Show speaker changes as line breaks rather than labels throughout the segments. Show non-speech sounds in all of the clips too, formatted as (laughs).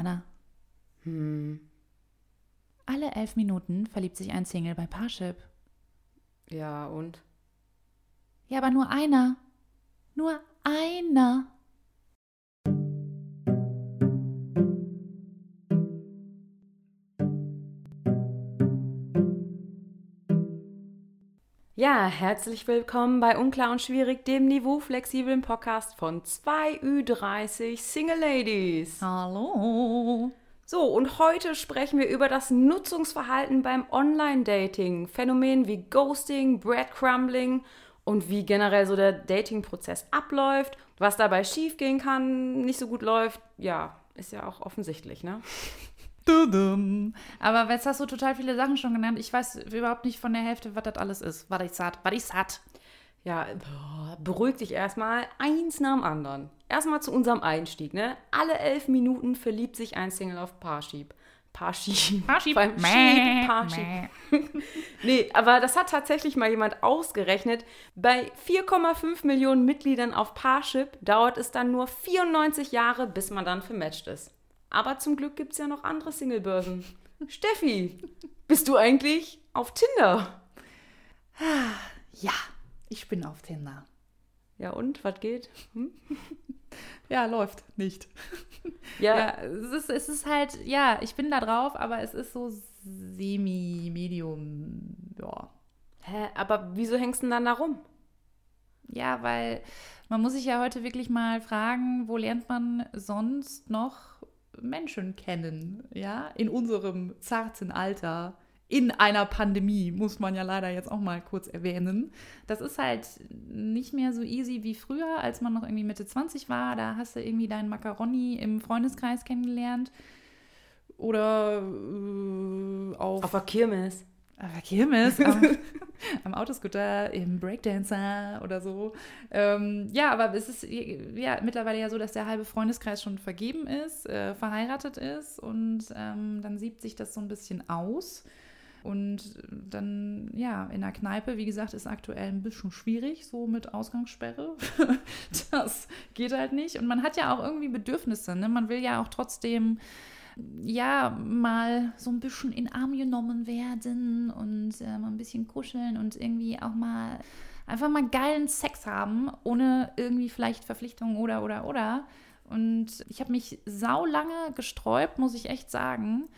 Anna.
Hm.
Alle elf Minuten verliebt sich ein Single bei Parship.
Ja, und?
Ja, aber nur einer. Nur einer.
Ja, herzlich willkommen bei Unklar und Schwierig, dem niveauflexiblen Podcast von 2Ü30 Single Ladies.
Hallo.
So, und heute sprechen wir über das Nutzungsverhalten beim Online-Dating. Phänomenen wie Ghosting, Breadcrumbling und wie generell so der Dating-Prozess abläuft. Was dabei schiefgehen kann, nicht so gut läuft, ja, ist ja auch offensichtlich, ne?
Dudum. Aber jetzt hast du total viele Sachen schon genannt. Ich weiß überhaupt nicht von der Hälfte, was das alles ist. Was ich satt, was ich satt.
Ja, beruhig dich erstmal, eins nach dem anderen. Erstmal zu unserem Einstieg, ne? Alle elf Minuten verliebt sich ein Single auf Parship. Parship.
Parship.
Beim Sheep, Parship.
mäh. (laughs)
Nee, aber das hat tatsächlich mal jemand ausgerechnet. Bei 4,5 Millionen Mitgliedern auf Parship dauert es dann nur 94 Jahre, bis man dann vermatcht ist. Aber zum Glück gibt es ja noch andere Singlebörsen. (laughs) Steffi, bist du eigentlich auf Tinder?
Ja, ich bin auf Tinder.
Ja und, was geht? Hm? (laughs)
Ja, läuft nicht. (laughs)
Ja,
Ja, es ist, es ist halt, ja, ich bin da drauf, aber es ist so semi-medium, ja.
Hä, aber wieso hängst du denn dann da rum?
Ja, weil man muss sich ja heute wirklich mal fragen, wo lernt man sonst noch Menschen kennen, ja, in unserem zarten Alter. In einer Pandemie, muss man ja leider jetzt auch mal kurz erwähnen. Das ist halt nicht mehr so easy wie früher, als man noch irgendwie Mitte 20 war. Da hast du irgendwie deinen Macaroni im Freundeskreis kennengelernt. Oder äh, auf,
Auf der Kirmes.
Auf der Kirmes, am, (laughs) am Autoscooter, im Breakdancer oder so. Ähm, ja, aber es ist ja mittlerweile ja so, dass der halbe Freundeskreis schon vergeben ist, äh, verheiratet ist und ähm, dann siebt sich das so ein bisschen aus. Und dann, ja, in der Kneipe, wie gesagt, ist aktuell ein bisschen schwierig, so mit Ausgangssperre. (laughs) das geht halt nicht. Und man hat ja auch irgendwie Bedürfnisse. Ne? Man will ja auch trotzdem ja, mal so ein bisschen in Arm genommen werden und äh, mal ein bisschen kuscheln und irgendwie auch mal einfach mal geilen Sex haben, ohne irgendwie vielleicht Verpflichtungen oder, oder, oder. Und ich habe mich saulange gesträubt, muss ich echt sagen.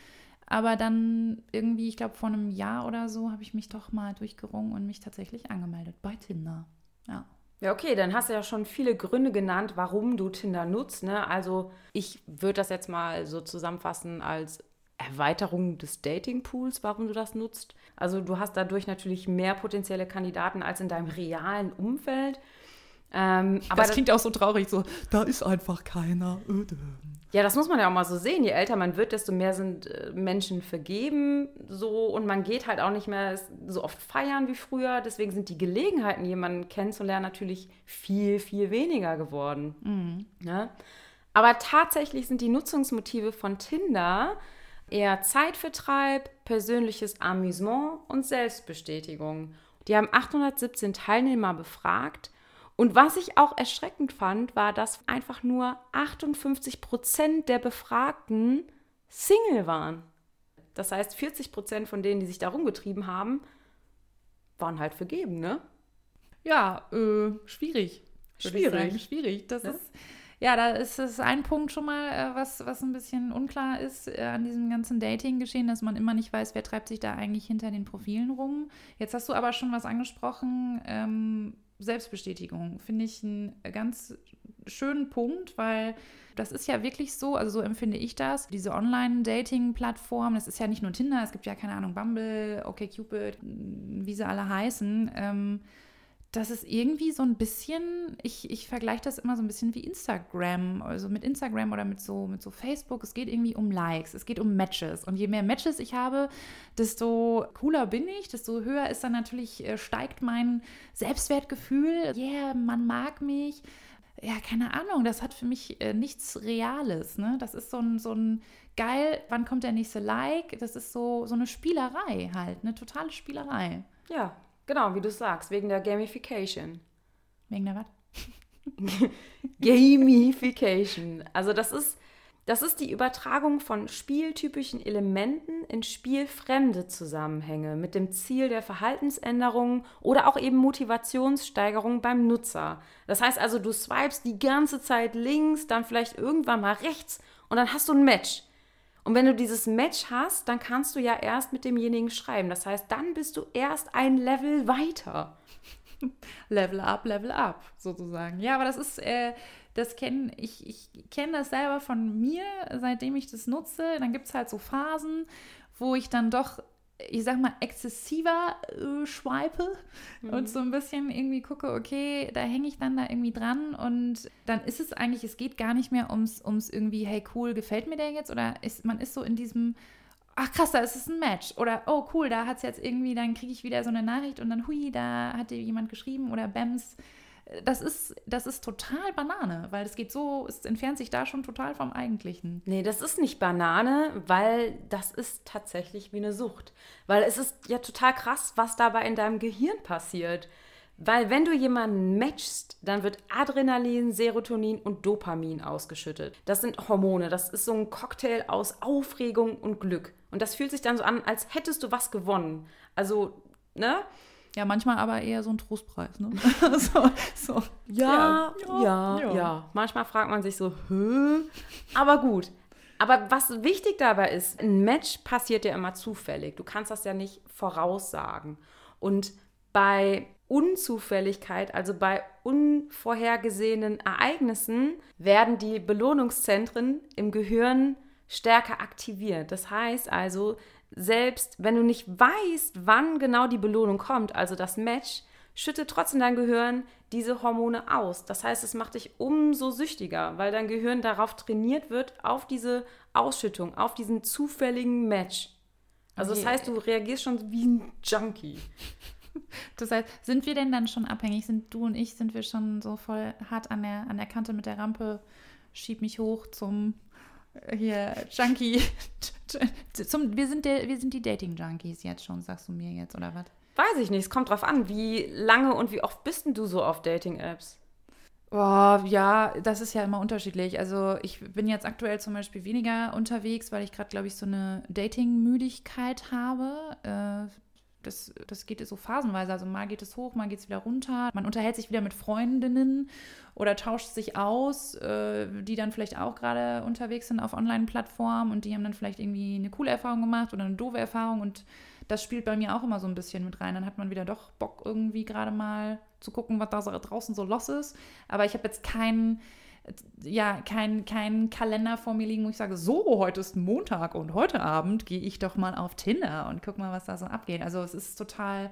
Aber dann irgendwie, ich glaube, vor einem Jahr oder so, habe ich mich doch mal durchgerungen und mich tatsächlich angemeldet bei Tinder. Ja.
Ja, okay, dann hast du ja schon viele Gründe genannt, warum du Tinder nutzt. Ne? Also ich würde das jetzt mal so zusammenfassen als Erweiterung des Datingpools, warum du das nutzt. Also du hast dadurch natürlich mehr potenzielle Kandidaten als in deinem realen Umfeld. Ähm, aber
das klingt auch so traurig, so, da ist einfach keiner. Öde.
Ja, das muss man ja auch mal so sehen. Je älter man wird, desto mehr sind äh, Menschen vergeben. So und man geht halt auch nicht mehr so oft feiern wie früher. Deswegen sind die Gelegenheiten, jemanden kennenzulernen, natürlich viel, viel weniger geworden. Ne? Aber tatsächlich sind die Nutzungsmotive von Tinder eher Zeitvertreib, persönliches Amüsement und Selbstbestätigung. Die haben 817 Teilnehmer befragt und was ich auch erschreckend fand, war, dass einfach nur 58 Prozent der Befragten Single waren. Das heißt, 40 Prozent von denen, die sich da rumgetrieben haben, waren halt vergeben, ne?
Ja, äh, schwierig.
Schwierig.
Schwierig. Das
Ja.
ist, ja, da ist es ein Punkt schon mal, äh, was, was ein bisschen unklar ist äh, an diesem ganzen Dating-Geschehen, dass man immer nicht weiß, wer treibt sich da eigentlich hinter den Profilen rum. Jetzt hast du aber schon was angesprochen, ähm, Selbstbestätigung. Finde ich einen ganz schönen Punkt, weil das ist ja wirklich so, also so empfinde ich das. Diese Online-Dating-Plattform, das ist ja nicht nur Tinder, es gibt ja, keine Ahnung, Bumble, OkCupid, wie sie alle heißen. Ähm, das ist irgendwie so ein bisschen, ich, ich vergleiche das immer so ein bisschen wie Instagram, also mit Instagram oder mit so, mit so Facebook. Es geht irgendwie um Likes, es geht um Matches. Und je mehr Matches ich habe, desto cooler bin ich, desto höher ist dann natürlich, äh, steigt mein Selbstwertgefühl. Yeah, man mag mich. Ja, keine Ahnung, das hat für mich äh, nichts Reales. Ne? Das ist so ein, so ein geil, wann kommt der nächste Like? Das ist so, so eine Spielerei halt, eine totale Spielerei.
Ja, genau, wie du sagst, wegen der Gamification.
Wegen der was? (laughs)
Gamification. Also das ist, Das ist die Übertragung von spieltypischen Elementen in spielfremde Zusammenhänge mit dem Ziel der Verhaltensänderung oder auch eben Motivationssteigerung beim Nutzer. Das heißt also, du swipest die ganze Zeit links, dann vielleicht irgendwann mal rechts und dann hast du ein Match. Und wenn du dieses Match hast, dann kannst du ja erst mit demjenigen schreiben. Das heißt, dann bist du erst ein Level weiter. (laughs)
Level up, Level up, sozusagen. Ja, aber das ist, äh, das kenne ich, ich kenne das selber von mir, seitdem ich das nutze. Dann gibt es halt so Phasen, wo ich dann doch, ich sag mal, exzessiver äh, swipe mhm. und so ein bisschen irgendwie gucke, okay, da hänge ich dann da irgendwie dran und dann ist es eigentlich, es geht gar nicht mehr ums, ums irgendwie, hey cool, gefällt mir der jetzt? Oder ist, man ist so in diesem, ach krass, da ist es ein Match. Oder oh cool, da hat es jetzt irgendwie, dann kriege ich wieder so eine Nachricht und dann hui, da hat dir jemand geschrieben oder Bams das ist, das ist total Banane, weil es geht so, es entfernt sich da schon total vom Eigentlichen.
Nee, das ist nicht Banane, weil das ist tatsächlich wie eine Sucht. Weil es ist ja total krass, was dabei in deinem Gehirn passiert. Weil wenn du jemanden matchst, dann wird Adrenalin, Serotonin und Dopamin ausgeschüttet. Das sind Hormone, das ist so ein Cocktail aus Aufregung und Glück. Und das fühlt sich dann so an, als hättest du was gewonnen. Also, ne?
Ja, manchmal aber eher so ein Trostpreis, ne? (laughs)
so, so. Ja, ja, ja, ja, ja. Manchmal fragt man sich so, Hö? aber gut. Aber was wichtig dabei ist, ein Match passiert ja immer zufällig. Du kannst das ja nicht voraussagen. Und bei Unzufälligkeit, also bei unvorhergesehenen Ereignissen, werden die Belohnungszentren im Gehirn stärker aktiviert. Das heißt also, selbst wenn du nicht weißt, wann genau die Belohnung kommt, also das Match, schüttet trotzdem dein Gehirn diese Hormone aus. Das heißt, es macht dich umso süchtiger, weil dein Gehirn darauf trainiert wird, auf diese Ausschüttung, auf diesen zufälligen Match. Also okay. das heißt, du reagierst schon wie ein Junkie. (laughs)
Das heißt, sind wir denn dann schon abhängig? Sind du und ich, sind wir schon so voll hart an der, an der Kante mit der Rampe? Schieb mich hoch zum hier Junkie. (laughs) Zum, wir, sind der, wir sind die Dating-Junkies jetzt schon, sagst du mir jetzt, oder was?
Weiß ich nicht. Es kommt drauf an, wie lange und wie oft bist denn du so auf Dating-Apps?
Oh, ja, das ist ja immer unterschiedlich. Also ich bin jetzt aktuell zum Beispiel weniger unterwegs, weil ich gerade, glaube ich, so eine Dating-Müdigkeit habe. Äh, das, das geht so phasenweise. Also mal geht es hoch, mal geht es wieder runter. Man unterhält sich wieder mit Freundinnen oder tauscht sich aus, äh, die dann vielleicht auch gerade unterwegs sind auf Online-Plattformen und die haben dann vielleicht irgendwie eine coole Erfahrung gemacht oder eine doofe Erfahrung und das spielt bei mir auch immer so ein bisschen mit rein. Dann hat man wieder doch Bock irgendwie gerade mal zu gucken, was da draußen so los ist. Aber ich habe jetzt keinen ja, kein, kein Kalender vor mir liegen, wo ich sage, so, heute ist Montag und heute Abend gehe ich doch mal auf Tinder und guck mal, was da so abgeht. Also es ist total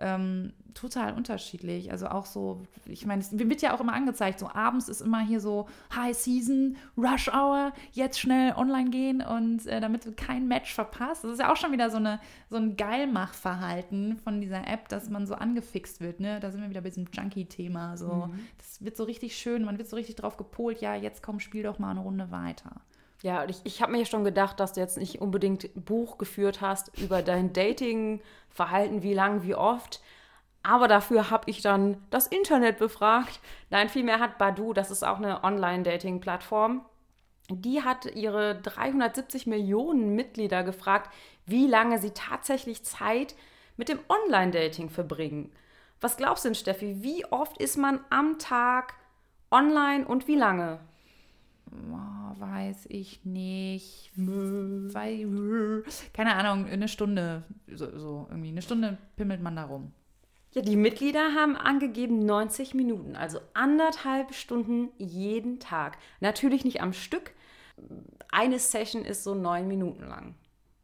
ähm, total unterschiedlich. Also auch so, ich meine, es wird ja auch immer angezeigt, so abends ist immer hier so High Season, Rush Hour, jetzt schnell online gehen und äh, damit du kein Match verpasst. Das ist ja auch schon wieder so, eine, so ein Geilmachverhalten von dieser App, dass man so angefixt wird. Ne? Da sind wir wieder bei diesem Junkie-Thema. So. Mhm. Das wird so richtig schön, man wird so richtig drauf gepolt, ja, jetzt komm, spiel doch mal eine Runde weiter.
Ja, ich, ich habe mir schon gedacht, dass du jetzt nicht unbedingt Buch geführt hast über dein Dating-Verhalten, wie lang, wie oft. Aber dafür habe ich dann das Internet befragt. Nein, vielmehr hat Badu, das ist auch eine Online-Dating-Plattform, die hat ihre 370 Millionen Mitglieder gefragt, wie lange sie tatsächlich Zeit mit dem Online-Dating verbringen. Was glaubst du denn, Steffi? Wie oft ist man am Tag online und wie lange?
Oh, weiß ich nicht. Weil, keine Ahnung, eine Stunde, so, so, irgendwie, eine Stunde pimmelt man da rum.
Ja, die Mitglieder haben angegeben 90 Minuten, also anderthalb Stunden jeden Tag. Natürlich nicht am Stück. Eine Session ist so neun Minuten lang.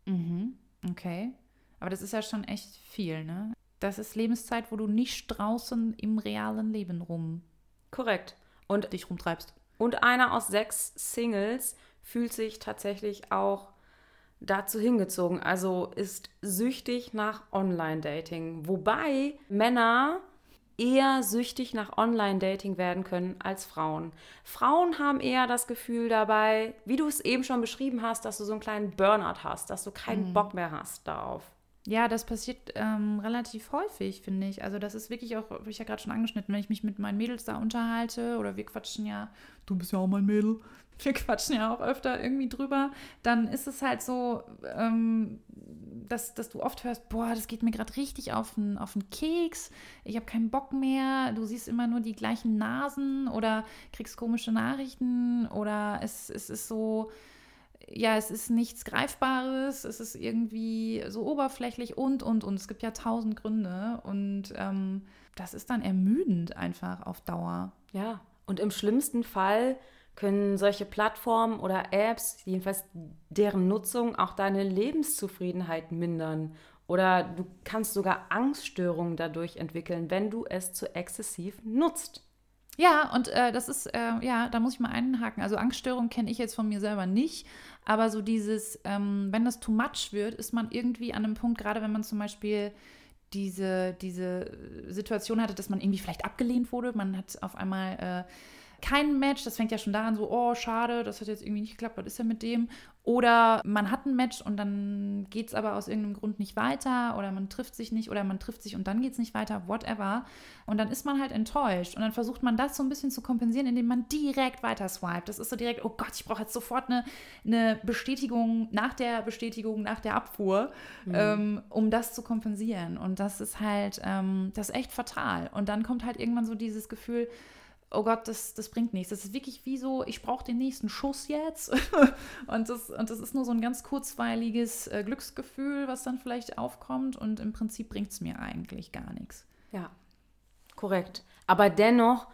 Mhm, okay. Aber das ist ja schon echt viel, ne? Das ist Lebenszeit, wo du nicht draußen im realen Leben rum.
Korrekt.
Und dich rumtreibst.
Und einer aus sechs Singles fühlt sich tatsächlich auch dazu hingezogen, also ist süchtig nach Online-Dating. Wobei Männer eher süchtig nach Online-Dating werden können als Frauen. Frauen haben eher das Gefühl dabei, wie du es eben schon beschrieben hast, dass du so einen kleinen Burnout hast, dass du keinen mhm. Bock mehr hast darauf.
Ja, das passiert ähm, relativ häufig, finde ich. Also das ist wirklich auch, habe ich ja gerade schon angeschnitten, wenn ich mich mit meinen Mädels da unterhalte oder wir quatschen ja, du bist ja auch mein Mädel, (laughs) wir quatschen ja auch öfter irgendwie drüber, dann ist es halt so, ähm, dass, dass du oft hörst, boah, das geht mir gerade richtig auf den, auf den Keks, ich habe keinen Bock mehr, du siehst immer nur die gleichen Nasen oder kriegst komische Nachrichten oder es, es ist so, ja, es ist nichts Greifbares, es ist irgendwie so oberflächlich und, und, und. Es gibt ja tausend Gründe und ähm, das ist dann ermüdend einfach auf Dauer.
Ja, und im schlimmsten Fall können solche Plattformen oder Apps, jedenfalls deren Nutzung, auch deine Lebenszufriedenheit mindern. Oder du kannst sogar Angststörungen dadurch entwickeln, wenn du es zu exzessiv nutzt.
Ja, und äh, das ist, äh, ja, da muss ich mal einhaken. Also Angststörungen kenne ich jetzt von mir selber nicht, aber so dieses, ähm, wenn das too much wird, ist man irgendwie an einem Punkt, gerade wenn man zum Beispiel diese, diese Situation hatte, dass man irgendwie vielleicht abgelehnt wurde, man hat auf einmal äh, kein Match, das fängt ja schon daran so, oh, schade, das hat jetzt irgendwie nicht geklappt, was ist denn mit dem? Oder man hat ein Match und dann geht es aber aus irgendeinem Grund nicht weiter oder man trifft sich nicht oder man trifft sich und dann geht es nicht weiter, whatever. Und dann ist man halt enttäuscht und dann versucht man das so ein bisschen zu kompensieren, indem man direkt weiter swiped. Das ist so direkt, oh Gott, ich brauche jetzt sofort eine, eine Bestätigung nach der Bestätigung, nach der Abfuhr, mhm. ähm, um das zu kompensieren. Und das ist halt, ähm, das ist echt fatal. Und dann kommt halt irgendwann so dieses Gefühl, oh Gott, das, das bringt nichts. Das ist wirklich wie so, ich brauche den nächsten Schuss jetzt. (laughs) und, das, und das ist nur so ein ganz kurzweiliges äh, Glücksgefühl, was dann vielleicht aufkommt. Und im Prinzip bringt es mir eigentlich gar nichts.
Ja, korrekt. Aber dennoch,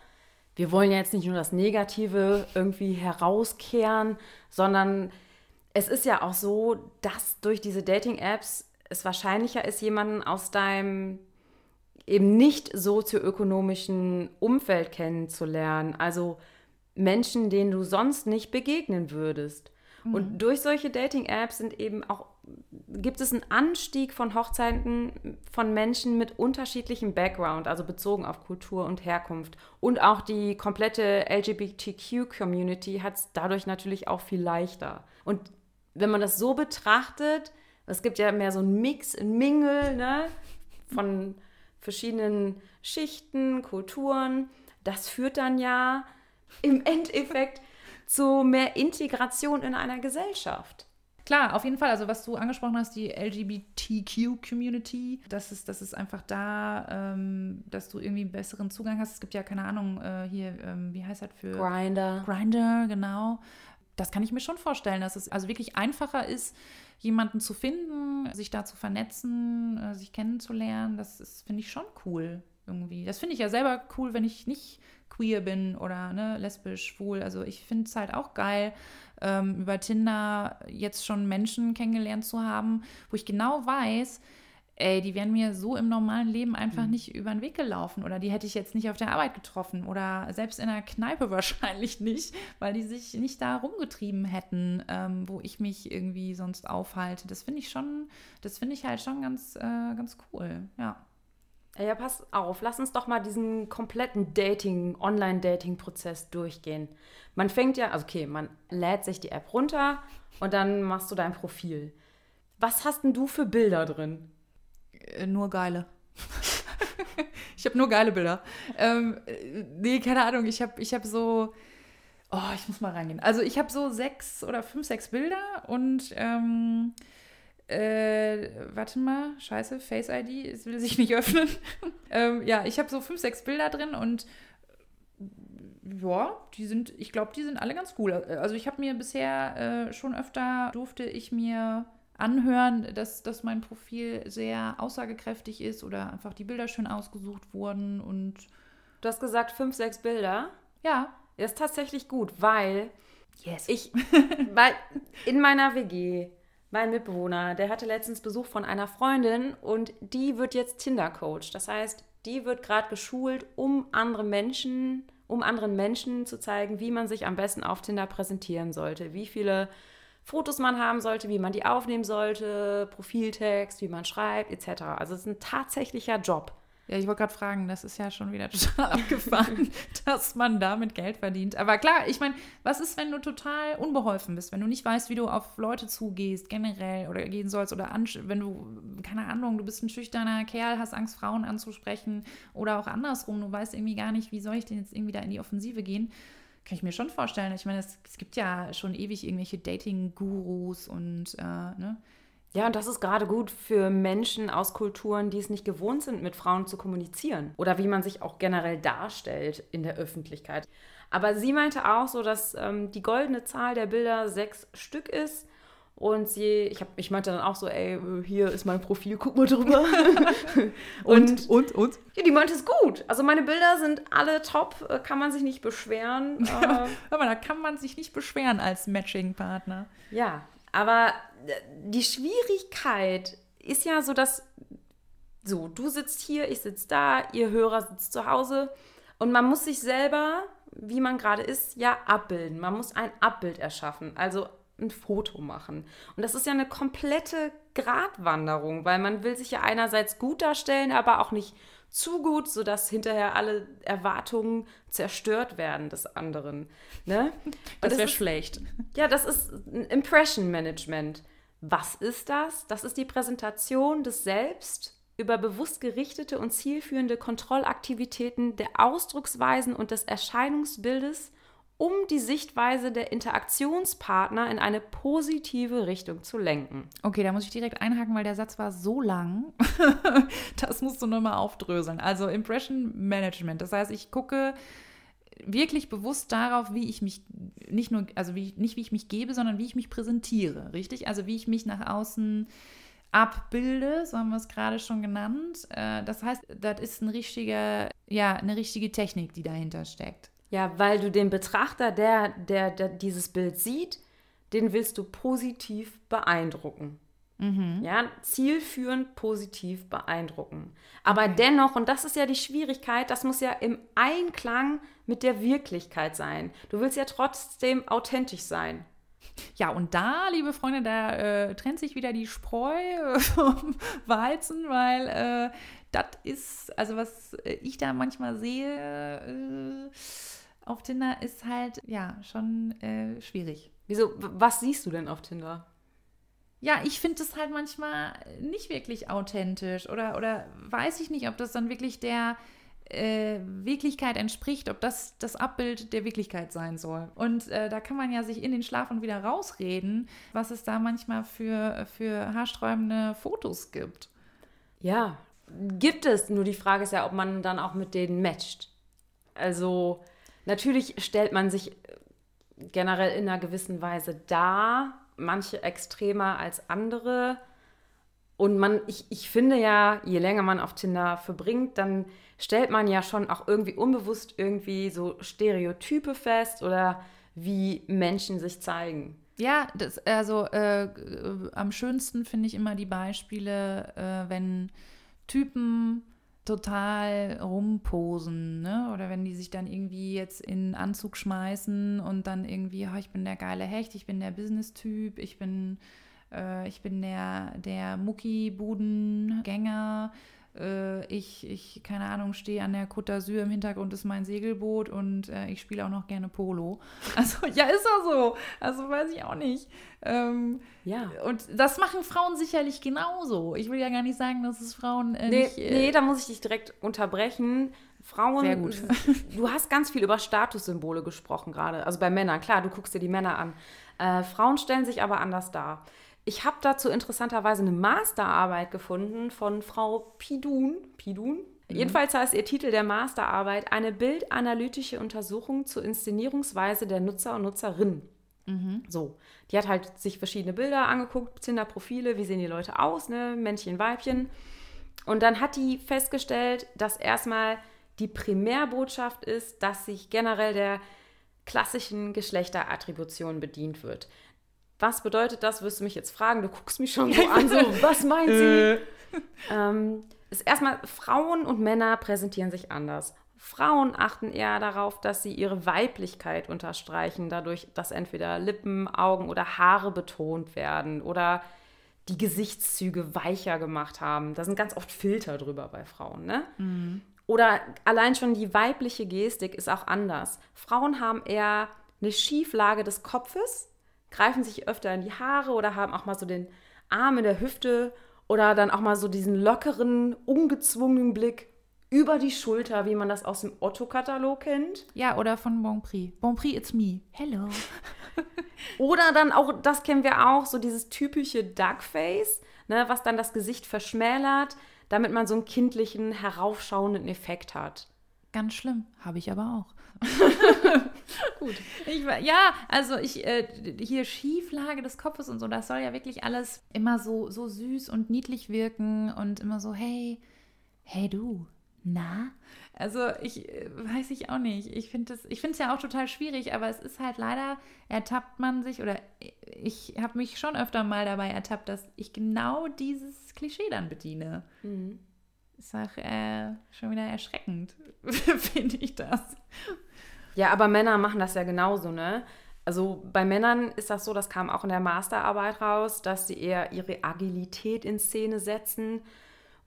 wir wollen ja jetzt nicht nur das Negative irgendwie herauskehren, sondern es ist ja auch so, dass durch diese Dating-Apps es wahrscheinlicher ist, jemanden aus deinem eben nicht sozioökonomischen Umfeld kennenzulernen. Also Menschen, denen du sonst nicht begegnen würdest. Mhm. Und durch solche Dating-Apps sind eben auch, gibt es einen Anstieg von Hochzeiten von Menschen mit unterschiedlichem Background, also bezogen auf Kultur und Herkunft. Und auch die komplette LGBTQ-Community hat es dadurch natürlich auch viel leichter. Und wenn man das so betrachtet, es gibt ja mehr so einen Mix, ein Mingle, ne, von verschiedenen Schichten, Kulturen. Das führt dann ja im (laughs) Endeffekt zu mehr Integration in einer Gesellschaft.
Klar, auf jeden Fall. Also was du angesprochen hast, die LGBTQ-Community, das ist, das ist einfach da, ähm, dass du irgendwie einen besseren Zugang hast. Es gibt ja keine Ahnung äh, hier, ähm, wie heißt das für
Grinder.
Grinder, genau. Das kann ich mir schon vorstellen, dass es also wirklich einfacher ist, jemanden zu finden, sich da zu vernetzen, äh, sich kennenzulernen, das finde ich schon cool irgendwie. Das finde ich ja selber cool, wenn ich nicht queer bin oder ne, lesbisch, schwul. Also ich finde es halt auch geil, ähm, über Tinder jetzt schon Menschen kennengelernt zu haben, wo ich genau weiß, ey, die wären mir so im normalen Leben einfach mhm. nicht über den Weg gelaufen oder die hätte ich jetzt nicht auf der Arbeit getroffen oder selbst in der Kneipe (laughs) wahrscheinlich nicht, weil die sich nicht da rumgetrieben hätten, ähm, wo ich mich irgendwie sonst aufhalte. Das finde ich schon, das finde ich halt schon ganz, äh, ganz cool, ja.
Ja, pass auf, lass uns doch mal diesen kompletten Dating, Online-Dating-Prozess durchgehen. Man fängt ja, also okay, man lädt sich die App runter und dann machst du dein Profil. Was hast denn du für Bilder drin?
Äh, nur geile. (laughs) ich habe nur geile Bilder. Ähm, äh, nee, keine Ahnung. Ich habe ich hab so. Oh, ich muss mal reingehen. Also ich habe so sechs oder fünf, sechs Bilder und ähm, äh, warte mal, scheiße, Face ID, es will sich nicht öffnen. (laughs) ähm, ja, ich habe so fünf, sechs Bilder drin und ja, die sind, ich glaube, die sind alle ganz cool. Also ich habe mir bisher äh, schon öfter durfte ich mir anhören, dass, dass mein Profil sehr aussagekräftig ist oder einfach die Bilder schön ausgesucht wurden und.
Du hast gesagt fünf, sechs Bilder?
Ja.
Das ist tatsächlich gut, weil yes. ich, (laughs) weil in meiner WG, mein Mitbewohner, der hatte letztens Besuch von einer Freundin und die wird jetzt Tinder-Coach. Das heißt, die wird gerade geschult, um andere Menschen, um anderen Menschen zu zeigen, wie man sich am besten auf Tinder präsentieren sollte, wie viele Fotos man haben sollte, wie man die aufnehmen sollte, Profiltext, wie man schreibt, etc. Also es ist ein tatsächlicher Job.
Ja, ich wollte gerade fragen, das ist ja schon wieder (laughs) total abgefahren, (laughs) dass man damit Geld verdient. Aber klar, ich meine, was ist, wenn du total unbeholfen bist, wenn du nicht weißt, wie du auf Leute zugehst, generell oder gehen sollst oder wenn du, keine Ahnung, du bist ein schüchterner Kerl, hast Angst, Frauen anzusprechen oder auch andersrum, du weißt irgendwie gar nicht, wie soll ich denn jetzt irgendwie da in die Offensive gehen Kann ich mir schon vorstellen. Ich meine, es, es gibt ja schon ewig irgendwelche Dating-Gurus und äh, ne?
Ja, und das ist gerade gut für Menschen aus Kulturen, die es nicht gewohnt sind, mit Frauen zu kommunizieren. Oder wie man sich auch generell darstellt in der Öffentlichkeit. Aber sie meinte auch so, dass ähm, die goldene Zahl der Bilder sechs Stück ist. Und sie, ich, hab, ich meinte dann auch so, ey, hier ist mein Profil, guck mal drüber. (laughs)
und, und, und, und?
Ja, die meinte es gut. Also meine Bilder sind alle top, äh, kann man sich nicht beschweren. (laughs)
Ja, aber da kann man sich nicht beschweren als Matching-Partner.
Ja, aber äh, die Schwierigkeit ist ja so, dass so, du sitzt hier, ich sitze da, ihr Hörer sitzt zu Hause und man muss sich selber, wie man gerade ist, ja abbilden. Man muss ein Abbild erschaffen, also ein Foto machen. Und das ist ja eine komplette Gratwanderung, weil man will sich ja einerseits gut darstellen, aber auch nicht zu gut, sodass hinterher alle Erwartungen zerstört werden des anderen. Ne? (laughs)
das wäre schlecht.
Ja, das ist ein Impression Management. Was ist das? Das ist die Präsentation des Selbst über bewusst gerichtete und zielführende Kontrollaktivitäten der Ausdrucksweisen und des Erscheinungsbildes um die Sichtweise der Interaktionspartner in eine positive Richtung zu lenken.
Okay, da muss ich direkt einhaken, weil der Satz war so lang. (laughs) das musst du nochmal aufdröseln. Also Impression Management. Das heißt, ich gucke wirklich bewusst darauf, wie ich mich nicht nur, also wie, nicht wie ich mich gebe, sondern wie ich mich präsentiere, richtig? Also wie ich mich nach außen abbilde, so haben wir es gerade schon genannt. Äh, das heißt, das ist ein richtiger, ja, eine richtige Technik, die dahinter steckt.
Ja, weil du den Betrachter, der, der, der dieses Bild sieht, den willst du positiv beeindrucken. Mhm. Ja, zielführend positiv beeindrucken. Aber okay. dennoch, und das ist ja die Schwierigkeit, das muss ja im Einklang mit der Wirklichkeit sein. Du willst ja trotzdem authentisch sein.
Ja, und da, liebe Freunde, da äh, trennt sich wieder die Spreu (laughs) vom Weizen, weil äh, das ist, also was ich da manchmal sehe, äh, auf Tinder ist halt, ja, schon äh, schwierig.
Wieso, was siehst du denn auf Tinder?
Ja, ich finde es halt manchmal nicht wirklich authentisch oder, oder weiß ich nicht, ob das dann wirklich der äh, Wirklichkeit entspricht, ob das das Abbild der Wirklichkeit sein soll. Und äh, da kann man ja sich in den Schlaf und wieder rausreden, was es da manchmal für, für haarsträubende Fotos gibt.
Ja, gibt es. Nur die Frage ist ja, ob man dann auch mit denen matcht. Also Natürlich stellt man sich generell in einer gewissen Weise dar, manche extremer als andere. Und man, ich, ich finde ja, je länger man auf Tinder verbringt, dann stellt man ja schon auch irgendwie unbewusst irgendwie so Stereotype fest oder wie Menschen sich zeigen.
Ja, das, also äh, am schönsten finde ich immer die Beispiele, äh, wenn Typen total rumposen, ne? Oder wenn die sich dann irgendwie jetzt in Anzug schmeißen und dann irgendwie, oh, ich bin der geile Hecht, ich bin der Business-Typ, ich bin, äh, ich bin der, der Muckibudengänger, äh, ich, ich, keine Ahnung, stehe an der Côte d'Azur, im Hintergrund ist mein Segelboot und äh, ich spiele auch noch gerne Polo. (laughs) Also, ja, ist doch so. Also, weiß ich auch nicht. Ähm, ja. Und das machen Frauen sicherlich genauso. Ich will ja gar nicht sagen, dass es Frauen äh,
nee,
nicht.
Äh, nee, da muss ich dich direkt unterbrechen. Frauen,
Sehr gut. (laughs)
du hast ganz viel über Statussymbole gesprochen gerade. Also bei Männern, klar, du guckst dir die Männer an. Äh, Frauen stellen sich aber anders dar. Ich habe dazu interessanterweise eine Masterarbeit gefunden von Frau Pidun. Pidun? Mhm. Jedenfalls heißt ihr Titel der Masterarbeit eine bildanalytische Untersuchung zur Inszenierungsweise der Nutzer und Nutzerinnen. Mhm. So, die hat halt sich verschiedene Bilder angeguckt, Tinder-Profile, wie sehen die Leute aus, ne? Männchen, Weibchen. Und dann hat die festgestellt, dass erstmal die Primärbotschaft ist, dass sich generell der klassischen Geschlechterattribution bedient wird. Was bedeutet das, wirst du mich jetzt fragen. Du guckst mich schon (laughs) so an, so, was meint sie? Äh. ähm, ist erstmal, Frauen und Männer präsentieren sich anders. Frauen achten eher darauf, dass sie ihre Weiblichkeit unterstreichen, dadurch, dass entweder Lippen, Augen oder Haare betont werden oder die Gesichtszüge weicher gemacht haben. Da sind ganz oft Filter drüber bei Frauen, ne? Mhm. Oder allein schon die weibliche Gestik ist auch anders. Frauen haben eher eine Schieflage des Kopfes greifen sich öfter in die Haare oder haben auch mal so den Arm in der Hüfte oder dann auch mal so diesen lockeren, ungezwungenen Blick. über die Schulter, wie man das aus dem Otto-Katalog kennt.
Ja, oder von Bon Prix. Bon Prix, it's me. Hello. (laughs)
oder dann auch, das kennen wir auch, so dieses typische Duckface, ne, was dann das Gesicht verschmälert, damit man so einen kindlichen, heraufschauenden Effekt hat.
Ganz schlimm, habe ich aber auch. (laughs) Gut. Ich, ja, also ich, äh, hier Schieflage des Kopfes und so, das soll ja wirklich alles immer so, so süß und niedlich wirken und immer so, hey, hey du, na? Also ich äh, weiß ich auch nicht. Ich finde es ja auch total schwierig, aber es ist halt leider, ertappt man sich oder ich habe mich schon öfter mal dabei ertappt, dass ich genau dieses Klischee dann bediene. Mhm. Ist auch äh, schon wieder erschreckend, (laughs) finde ich das.
Ja, aber Männer machen das ja genauso, ne? Also bei Männern ist das so, das kam auch in der Masterarbeit raus, dass sie eher ihre Agilität in Szene setzen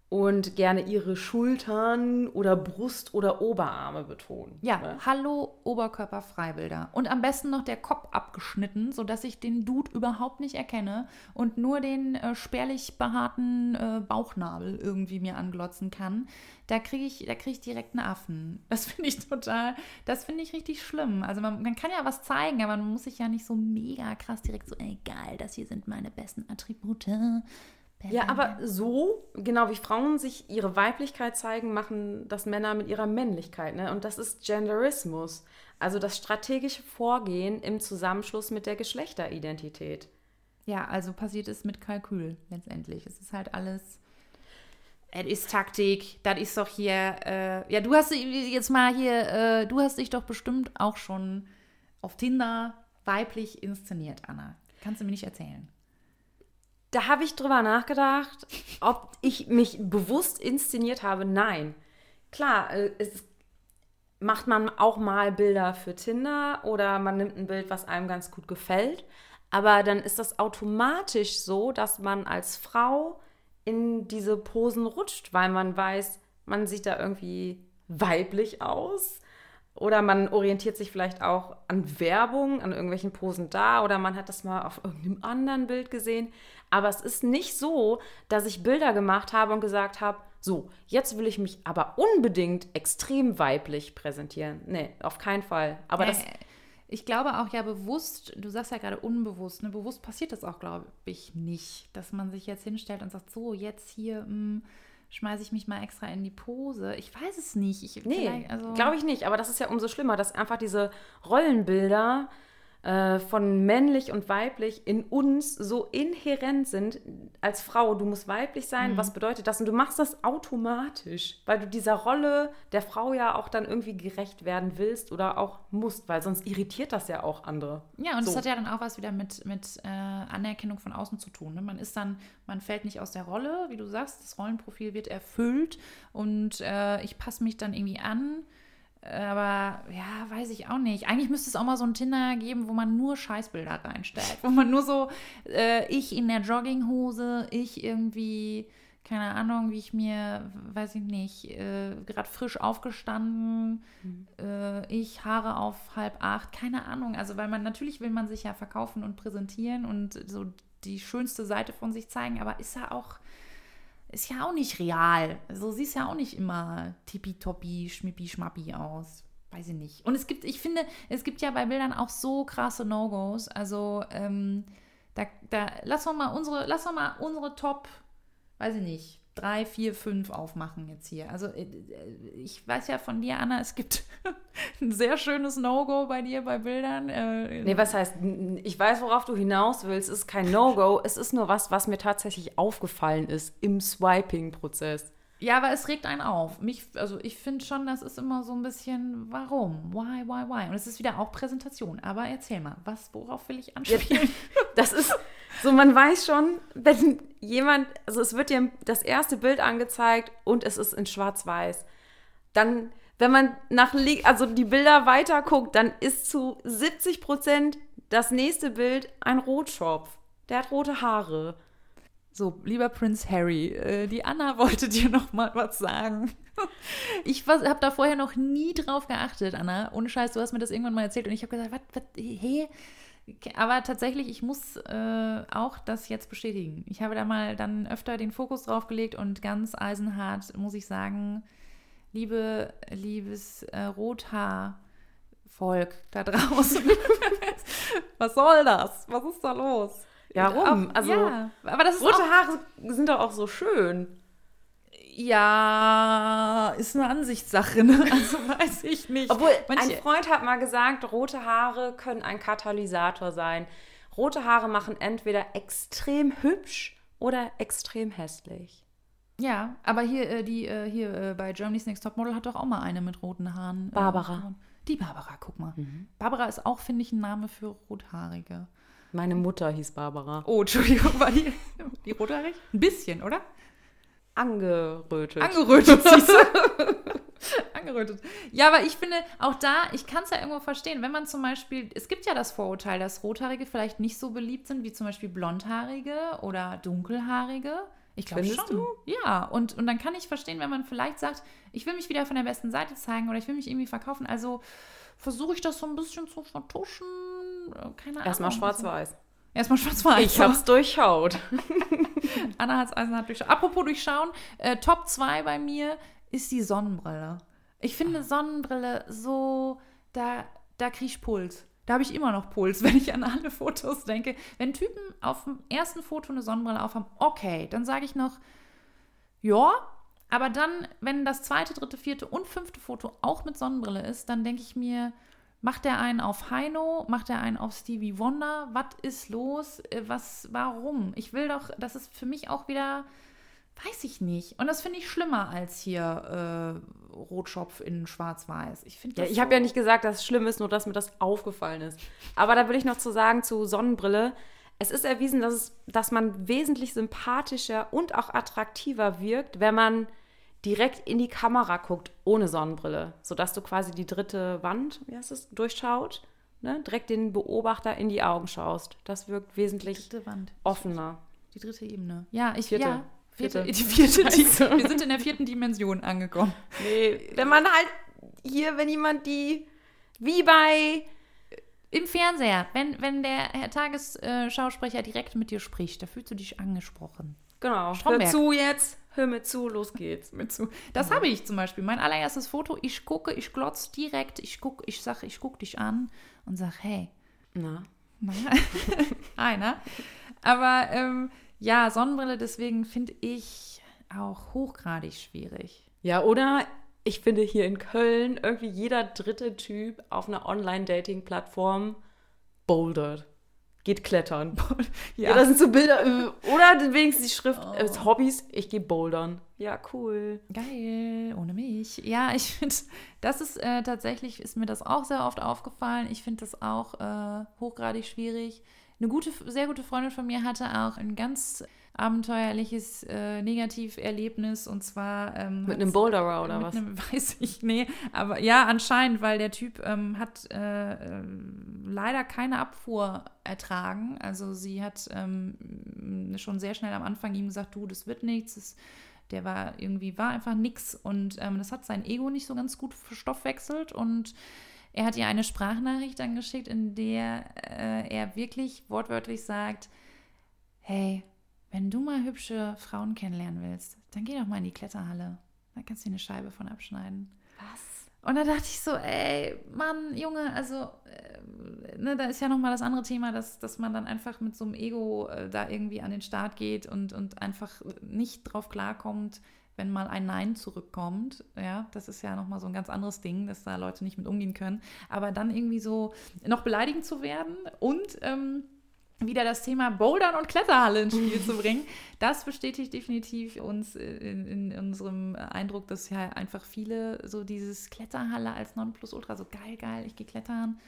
und gerne ihre Schultern oder Brust oder Oberarme betonen.
Ja, ne? hallo Oberkörperfreibilder. Und am besten noch der Kopf abgeschnitten, sodass ich den Dude überhaupt nicht erkenne und nur den äh, spärlich behaarten äh, Bauchnabel irgendwie mir anglotzen kann. Da kriege ich, krieg ich direkt einen Affen. Das (laughs) finde ich total, das finde ich richtig schlimm. Also man, man, kann ja was zeigen, aber man muss sich ja nicht so mega krass direkt so, ey geil, das hier sind meine besten Attribute.
Ja, aber so, genau wie Frauen sich ihre Weiblichkeit zeigen, machen das Männer mit ihrer Männlichkeit. Ne? Und das ist Genderismus, also das strategische Vorgehen im Zusammenschluss mit der Geschlechteridentität.
Ja, also passiert es mit Kalkül letztendlich. Es ist halt alles. Es ist Taktik, das ist doch hier. Äh, ja, du hast jetzt mal hier, äh, du hast dich doch bestimmt auch schon auf Tinder weiblich inszeniert, Anna. Kannst du mir nicht erzählen?
Da habe ich drüber nachgedacht, ob ich mich bewusst inszeniert habe. Nein. Klar, äh, es macht man auch mal Bilder für Tinder oder man nimmt ein Bild, was einem ganz gut gefällt. Aber dann ist das automatisch so, dass man als Frau in diese Posen rutscht, weil man weiß, man sieht da irgendwie weiblich aus. Oder man orientiert sich vielleicht auch an Werbung, an irgendwelchen Posen da. Oder man hat das mal auf irgendeinem anderen Bild gesehen. Aber es ist nicht so, dass ich Bilder gemacht habe und gesagt habe, so, jetzt will ich mich aber unbedingt extrem weiblich präsentieren. Nee, auf keinen Fall. Aber das.
Ich glaube auch ja bewusst, du sagst ja gerade unbewusst, ne? bewusst passiert das auch, glaube ich, nicht, dass man sich jetzt hinstellt und sagt, so, jetzt hier hm, schmeiße ich mich mal extra in die Pose. Ich weiß es nicht. Ich,
nee, also glaube ich nicht. Aber das ist ja umso schlimmer, dass einfach diese Rollenbilder äh, von männlich und weiblich in uns so inhärent sind als Frau. Du musst weiblich sein. Mhm. Was bedeutet das? Und du machst das automatisch, weil du dieser Rolle der Frau ja auch dann irgendwie gerecht werden willst oder auch musst, weil sonst irritiert das ja auch andere.
Ja, und so. das hat ja dann auch was wieder mit, mit äh, Anerkennung von außen zu tun. Ne? Man ist dann, man fällt nicht aus der Rolle, wie du sagst, das Rollenprofil wird erfüllt und äh, ich passe mich dann irgendwie an aber ja, weiß ich auch nicht. Eigentlich müsste es auch mal so ein Tinder geben, wo man nur Scheißbilder reinstellt. Wo man nur so, äh, ich in der Jogginghose, ich irgendwie, keine Ahnung, wie ich mir, weiß ich nicht, äh, gerade frisch aufgestanden, mhm. äh, ich Haare auf halb acht, keine Ahnung. Also, weil man natürlich will man sich ja verkaufen und präsentieren und so die schönste Seite von sich zeigen, aber ist ja auch ist ja auch nicht real. So also, siehst ja auch nicht immer tippitoppi, schmippi, schmappi aus. Weiß ich nicht. Und es gibt, ich finde, es gibt ja bei Bildern auch so krasse No-Gos. Also, ähm, da, da, lass doch mal unsere, lass doch mal unsere Top, weiß ich nicht, drei, vier, fünf aufmachen jetzt hier. Also äh, äh, ich weiß ja von dir, Anna, es gibt (laughs) ein sehr schönes No-Go bei dir bei Bildern.
Äh, nee, was heißt, ich weiß, worauf du hinaus willst. Es ist kein No-Go. es ist nur was, was mir tatsächlich aufgefallen ist im Swiping-Prozess.
Ja, aber es regt einen auf. Mich, also ich finde schon, das ist immer so ein bisschen, warum? Why, why, why? Und es ist wieder auch Präsentation. Aber erzähl mal, was, worauf will ich anspielen? (laughs)
das ist so, man weiß schon, wenn jemand, also es wird dir das erste Bild angezeigt und es ist in Schwarz-Weiß. Dann, wenn man nach, also die Bilder weiter guckt, dann ist zu 70 Prozent das nächste Bild ein Rotschopf. Der hat rote Haare.
So, lieber Prinz Harry, äh, die Anna (laughs) wollte dir noch mal was sagen. (laughs) Ich habe da vorher noch nie drauf geachtet, Anna. Ohne Scheiß, du hast mir das irgendwann mal erzählt und ich habe gesagt, was, was, hey. Aber tatsächlich, ich muss äh, auch das jetzt bestätigen. Ich habe da mal dann öfter den Fokus drauf gelegt und ganz eisenhart, muss ich sagen, liebe, liebes äh, Rothaar. Volk da (laughs) draußen. Was soll das? Was ist da los?
Ja, rum. Also,
ja, aber das ist
rote Haare sind doch auch so schön.
Ja, ist eine Ansichtssache, ne? (laughs) Also weiß ich nicht.
Obwohl,
Manche-
ein Freund hat mal gesagt, rote Haare können ein Katalysator sein. Rote Haare machen entweder extrem hübsch oder extrem hässlich.
Ja, aber hier, äh, die, äh, hier äh, bei Germany's Next Topmodel hat doch auch mal eine mit roten Haaren. äh,
Barbara.
die Barbara, guck mal. Barbara ist auch, finde ich, ein Name für Rothaarige.
Meine Mutter hieß Barbara.
Oh, Entschuldigung, war die, (laughs) die rothaarig? Ein bisschen, oder?
Angerötet.
Angerötet, (laughs) siehst du? (laughs) Angerötet. Ja, aber ich finde, auch da, ich kann es ja irgendwo verstehen, wenn man zum Beispiel, es gibt ja das Vorurteil, dass Rothaarige vielleicht nicht so beliebt sind wie zum Beispiel Blondhaarige oder Dunkelhaarige. Ich glaube schon.
du?
Ja, und, und dann kann ich verstehen, wenn man vielleicht sagt, ich will mich wieder von der besten Seite zeigen oder ich will mich irgendwie verkaufen. Also versuche ich das so ein bisschen zu vertuschen. Keine Ahnung.
Erstmal schwarz-weiß.
Erstmal schwarz-weiß.
Ich hab's durchschaut. (laughs)
Anna hat's eisenhart durchschaut. Apropos durchschauen, äh, Top 2 bei mir ist die Sonnenbrille. Ich finde Sonnenbrille so, da, da krieg ich Puls. Da habe ich immer noch Puls, (laughs) wenn ich an alle Fotos denke. Wenn Typen auf dem ersten Foto eine Sonnenbrille aufhaben, okay, dann sage ich noch, ja, aber dann, wenn das zweite, dritte, vierte und fünfte Foto auch mit Sonnenbrille ist, dann denke ich mir, macht der einen auf Heino, macht der einen auf Stevie Wonder, was ist los, Äh, was, warum? Ich will doch, das ist für mich auch wieder, weiß ich nicht. Und das finde ich schlimmer als hier äh, Rotschopf in Schwarz-Weiß. Ich finde
Ja, ich
so-
habe ja nicht gesagt, dass es schlimm ist, nur dass mir das aufgefallen ist. Aber da will ich noch zu sagen zu Sonnenbrille. Es ist erwiesen, dass, es, dass man wesentlich sympathischer und auch attraktiver wirkt, wenn man direkt in die Kamera guckt, ohne Sonnenbrille. Sodass du quasi die dritte Wand, wie heißt es, durchschaut, ne? direkt den Beobachter in die Augen schaust. Das wirkt wesentlich offener.
Die dritte Ebene. Ja, ich
Vierte.
Ja, vierte,
Vierte.
Die vierte, (laughs)
Scheiße.
wir sind in der vierten Dimension angekommen.
Nee, wenn man halt hier, wenn jemand die, wie bei
Im Fernseher, wenn, wenn der Herr Tagesschausprecher direkt mit dir spricht, da fühlst du dich angesprochen.
Genau.
Stromberg.
Hör zu jetzt. Hör mir zu, los geht's.
Mit zu. Das habe ich zum Beispiel. Mein allererstes Foto, ich gucke, ich glotz direkt, ich gucke, ich sage, ich gucke dich an und sage, hey,
Na.
na, (laughs) einer. Aber ähm, ja, Sonnenbrille, deswegen finde ich auch hochgradig schwierig.
Ja, oder ich finde hier in Köln irgendwie jeder dritte Typ auf einer Online-Dating-Plattform bouldert. Geht klettern. (laughs) Ja. das sind so Bilder. äh, Oder wenigstens die Schrift
Oh.
äh, Hobbys, ich gehe bouldern. Ja, cool.
Geil, ohne mich. Ja, ich finde, das ist äh, tatsächlich, ist mir das auch sehr oft aufgefallen. Ich finde das auch äh, hochgradig schwierig. Eine gute, sehr gute Freundin von mir hatte auch ein ganz abenteuerliches äh, Negativerlebnis und zwar ähm,
Mit einem Boulderer oder was?
einem, (laughs) weiß ich, nee, aber ja, anscheinend, weil der Typ ähm, hat äh, ähm, leider keine Abfuhr ertragen. Also sie hat ähm, schon sehr schnell am Anfang ihm gesagt, du, das wird nichts. Das, der war irgendwie, war einfach nix und ähm, das hat sein Ego nicht so ganz gut verstoffwechselt und er hat ihr eine Sprachnachricht angeschickt, in der äh, er wirklich wortwörtlich sagt, hey, wenn du mal hübsche Frauen kennenlernen willst, dann geh doch mal in die Kletterhalle. Da kannst du dir eine Scheibe von abschneiden.
Was?
Und da dachte ich so, ey, Mann, Junge, also, äh, ne, da ist ja nochmal das andere Thema, dass, dass man dann einfach mit so einem Ego äh, da irgendwie an den Start geht und, und einfach nicht drauf klarkommt, wenn mal ein Nein zurückkommt. Ja, das ist ja nochmal so ein ganz anderes Ding, dass da Leute nicht mit umgehen können. Aber dann irgendwie so noch beleidigend zu werden und ähm, wieder das Thema Bouldern und Kletterhalle ins Spiel zu bringen, das bestätigt definitiv uns in, in unserem Eindruck, dass ja einfach viele so dieses Kletterhalle als Nonplusultra, so geil, geil, ich gehe klettern,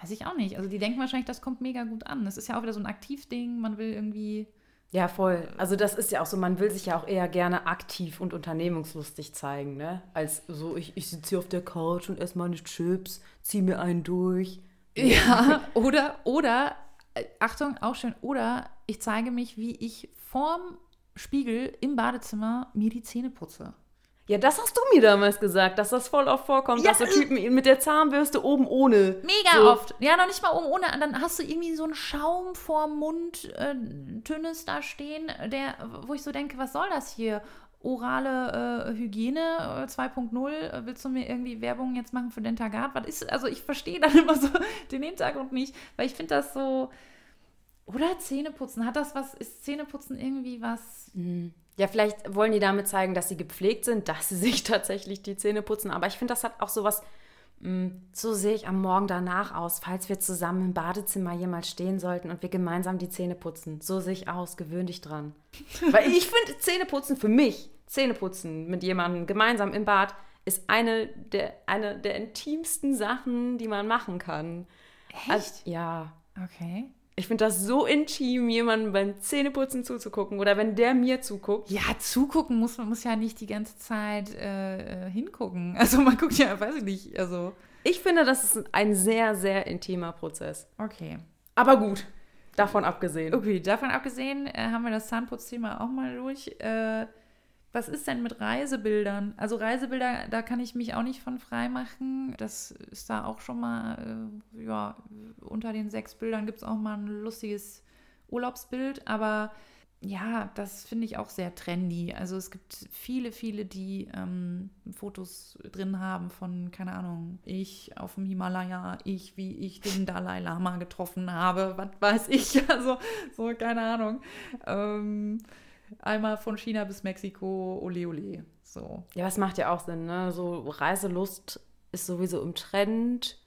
weiß ich auch nicht. Also die denken wahrscheinlich, das kommt mega gut an. Das ist ja auch wieder so ein Aktivding, man will irgendwie,
Ja, voll. Also das ist ja auch so, man will sich ja auch eher gerne aktiv und unternehmungslustig zeigen, ne? Als so, ich, ich sitze hier auf der Couch und esse meine Chips, zieh mir einen durch.
ja, oder, oder, Achtung, auch schön, oder ich zeige mich, wie ich vorm Spiegel im Badezimmer mir die Zähne putze.
Ja, das hast du mir damals gesagt, dass das voll oft vorkommt,
Ja,
dass so
äh.
Typen mit der Zahnbürste oben ohne.
Mega
so.
oft. Ja, noch nicht mal oben ohne. Dann hast du irgendwie so einen Schaum vorm Mund, äh, Tünnes da stehen, der, wo ich so denke, was soll das hier? Orale äh, Hygiene äh, 2.0. Äh, willst du mir irgendwie Werbung jetzt machen für Dentagard? Was ist, also ich verstehe dann (laughs) immer so den Hintergrund nicht, weil ich finde das so, oder Zähneputzen, hat das was, ist Zähneputzen irgendwie was?
Mhm. Ja, vielleicht wollen die damit zeigen, dass sie gepflegt sind, dass sie sich (laughs) tatsächlich die Zähne putzen. Aber ich finde, das hat auch so was, mh, so sehe ich am Morgen danach aus, falls wir zusammen im Badezimmer jemals stehen sollten und wir gemeinsam die Zähne putzen. So sehe ich aus, gewöhn dich dran. (laughs) Weil ich finde, Zähneputzen für mich, Zähneputzen mit jemandem gemeinsam im Bad, ist eine der, eine der intimsten Sachen, die man machen kann.
Echt?
Also, ja.
Okay.
Ich finde das so intim, jemandem beim Zähneputzen zuzugucken oder wenn der mir zuguckt.
Ja, zugucken muss man muss ja nicht die ganze Zeit äh, äh, hingucken. (laughs) Also man guckt ja, weiß ich nicht, also.
Ich finde, das ist ein sehr, sehr intimer Prozess.
Okay.
Aber gut, davon abgesehen.
Okay, davon abgesehen äh, haben wir das Zahnputzthema auch mal durch. Äh, was ist denn mit Reisebildern? Also Reisebilder, da kann ich mich auch nicht von frei machen. Das ist da auch schon mal, äh, ja, unter den sechs Bildern gibt es auch mal ein lustiges Urlaubsbild. Aber ja, das finde ich auch sehr trendy. Also es gibt viele, viele, die ähm, Fotos drin haben von, keine Ahnung, ich auf dem Himalaya, ich, wie ich den Dalai Lama getroffen habe, was weiß ich. (laughs) Also so, keine Ahnung. Ähm, einmal von China bis Mexiko, ole ole. So.
Ja, das macht ja auch Sinn, ne? So Reiselust ist sowieso im Trend.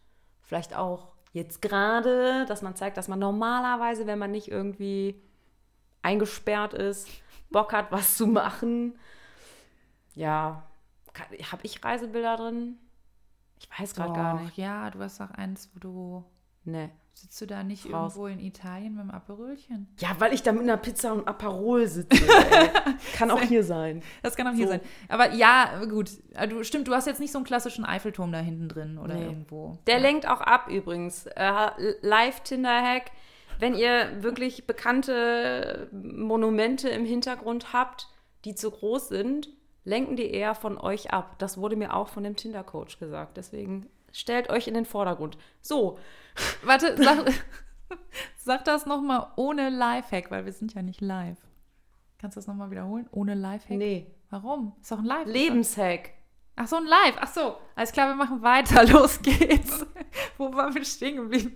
Vielleicht auch jetzt gerade, dass man zeigt, dass man normalerweise, wenn man nicht irgendwie eingesperrt ist, Bock hat, was zu machen. Ja, habe ich Reisebilder drin? Ich weiß gerade gar nicht.
Ja, du hast auch eins, wo du.
Ne.
Sitzt du da nicht Raus. irgendwo in Italien mit einem Aperolchen?
Ja, weil ich da mit einer Pizza und Aperol sitze. (laughs) kann auch hier sein.
Das kann auch hier so. sein. Aber ja, gut. Du, stimmt, du hast jetzt nicht so einen klassischen Eiffelturm da hinten drin oder nee. irgendwo.
Der
ja.
lenkt auch ab übrigens. Äh, Live-Tinder-Hack. Wenn ihr wirklich bekannte Monumente im Hintergrund habt, die zu groß sind, lenken die eher von euch ab. Das wurde mir auch von dem Tinder-Coach gesagt. Deswegen stellt euch in den Vordergrund. So.
Warte, (laughs) sag, sag das nochmal ohne Lifehack, weil wir sind ja nicht live. Kannst du das nochmal wiederholen? Ohne Lifehack?
Nee.
Warum? Ist doch ein Live.
Lebenshack.
Ach so, ein Live. Ach so. Alles klar, wir machen weiter. (laughs) Los geht's. Wo waren wir stehen geblieben?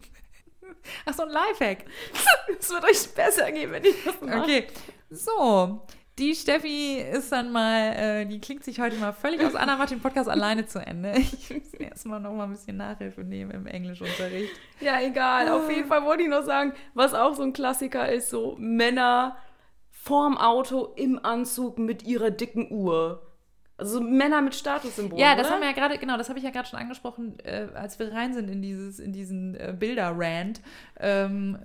Ach so, ein Lifehack. (laughs)
Es wird euch besser gehen, wenn ich das mache.
Okay. So, die Steffi ist dann mal, äh, die klingt sich heute mal völlig aus. Anna macht den Podcast alleine zu Ende. (laughs) Ich muss erstmal noch mal ein bisschen Nachhilfe nehmen im Englischunterricht.
Ja, egal. Auf jeden Fall wollte ich noch sagen, was auch so ein Klassiker ist, so Männer vorm Auto im Anzug mit ihrer dicken Uhr. Also Männer mit Statussymbolen.
Ja, das
oder?
haben wir ja gerade, genau, das habe ich ja gerade schon angesprochen, äh, als wir rein sind in dieses, in diesen äh, Bilder-Rant. Ähm,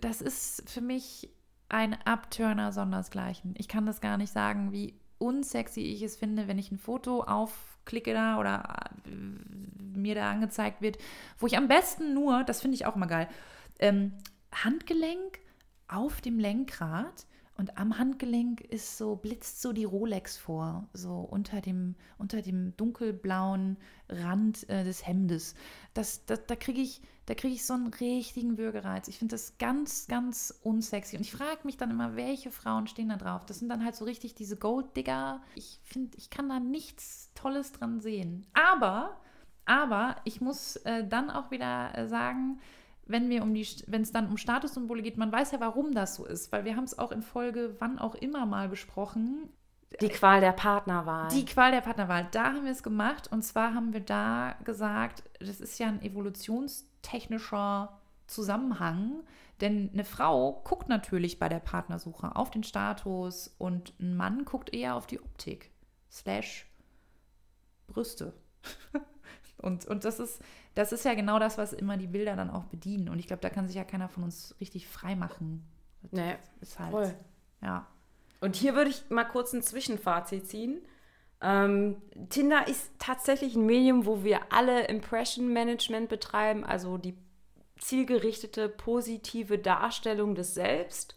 das ist für mich ein Abturner sondersgleichen. Ich kann das gar nicht sagen, wie unsexy ich es finde, wenn ich ein Foto aufklicke da oder äh, mir da angezeigt wird, wo ich am besten nur, das finde ich auch immer geil, ähm, Handgelenk auf dem Lenkrad und am Handgelenk ist so, blitzt so die Rolex vor, so unter dem, unter dem dunkelblauen Rand äh, des Hemdes. Das, das, da kriege ich, da ich so einen richtigen Würgereiz. Ich finde das ganz, ganz unsexy. Und ich frage mich dann immer, welche Frauen stehen da drauf? Das sind dann halt so richtig diese Golddigger. Ich finde, ich kann da nichts Tolles dran sehen. Aber, aber ich muss äh, dann auch wieder äh, sagen, wenn wir um die, wenn es dann um Statussymbole geht, man weiß ja, warum das so ist, weil wir haben es auch in Folge wann auch immer mal besprochen.
Die Qual der Partnerwahl.
Die Qual der Partnerwahl. Da haben wir es gemacht und zwar haben wir da gesagt, das ist ja ein evolutionstechnischer Zusammenhang, denn eine Frau guckt natürlich bei der Partnersuche auf den Status und ein Mann guckt eher auf die Optik. Slash Brüste. (laughs) und, und das ist, das ist ja genau das, was immer die Bilder dann auch bedienen. Und ich glaube, da kann sich ja keiner von uns richtig frei machen.
Nee,
ist halt,
voll.
Ja.
Und hier würde ich mal kurz ein Zwischenfazit ziehen. Ähm, Tinder ist tatsächlich ein Medium, wo wir alle Impression Management betreiben, also die zielgerichtete, positive Darstellung des Selbst,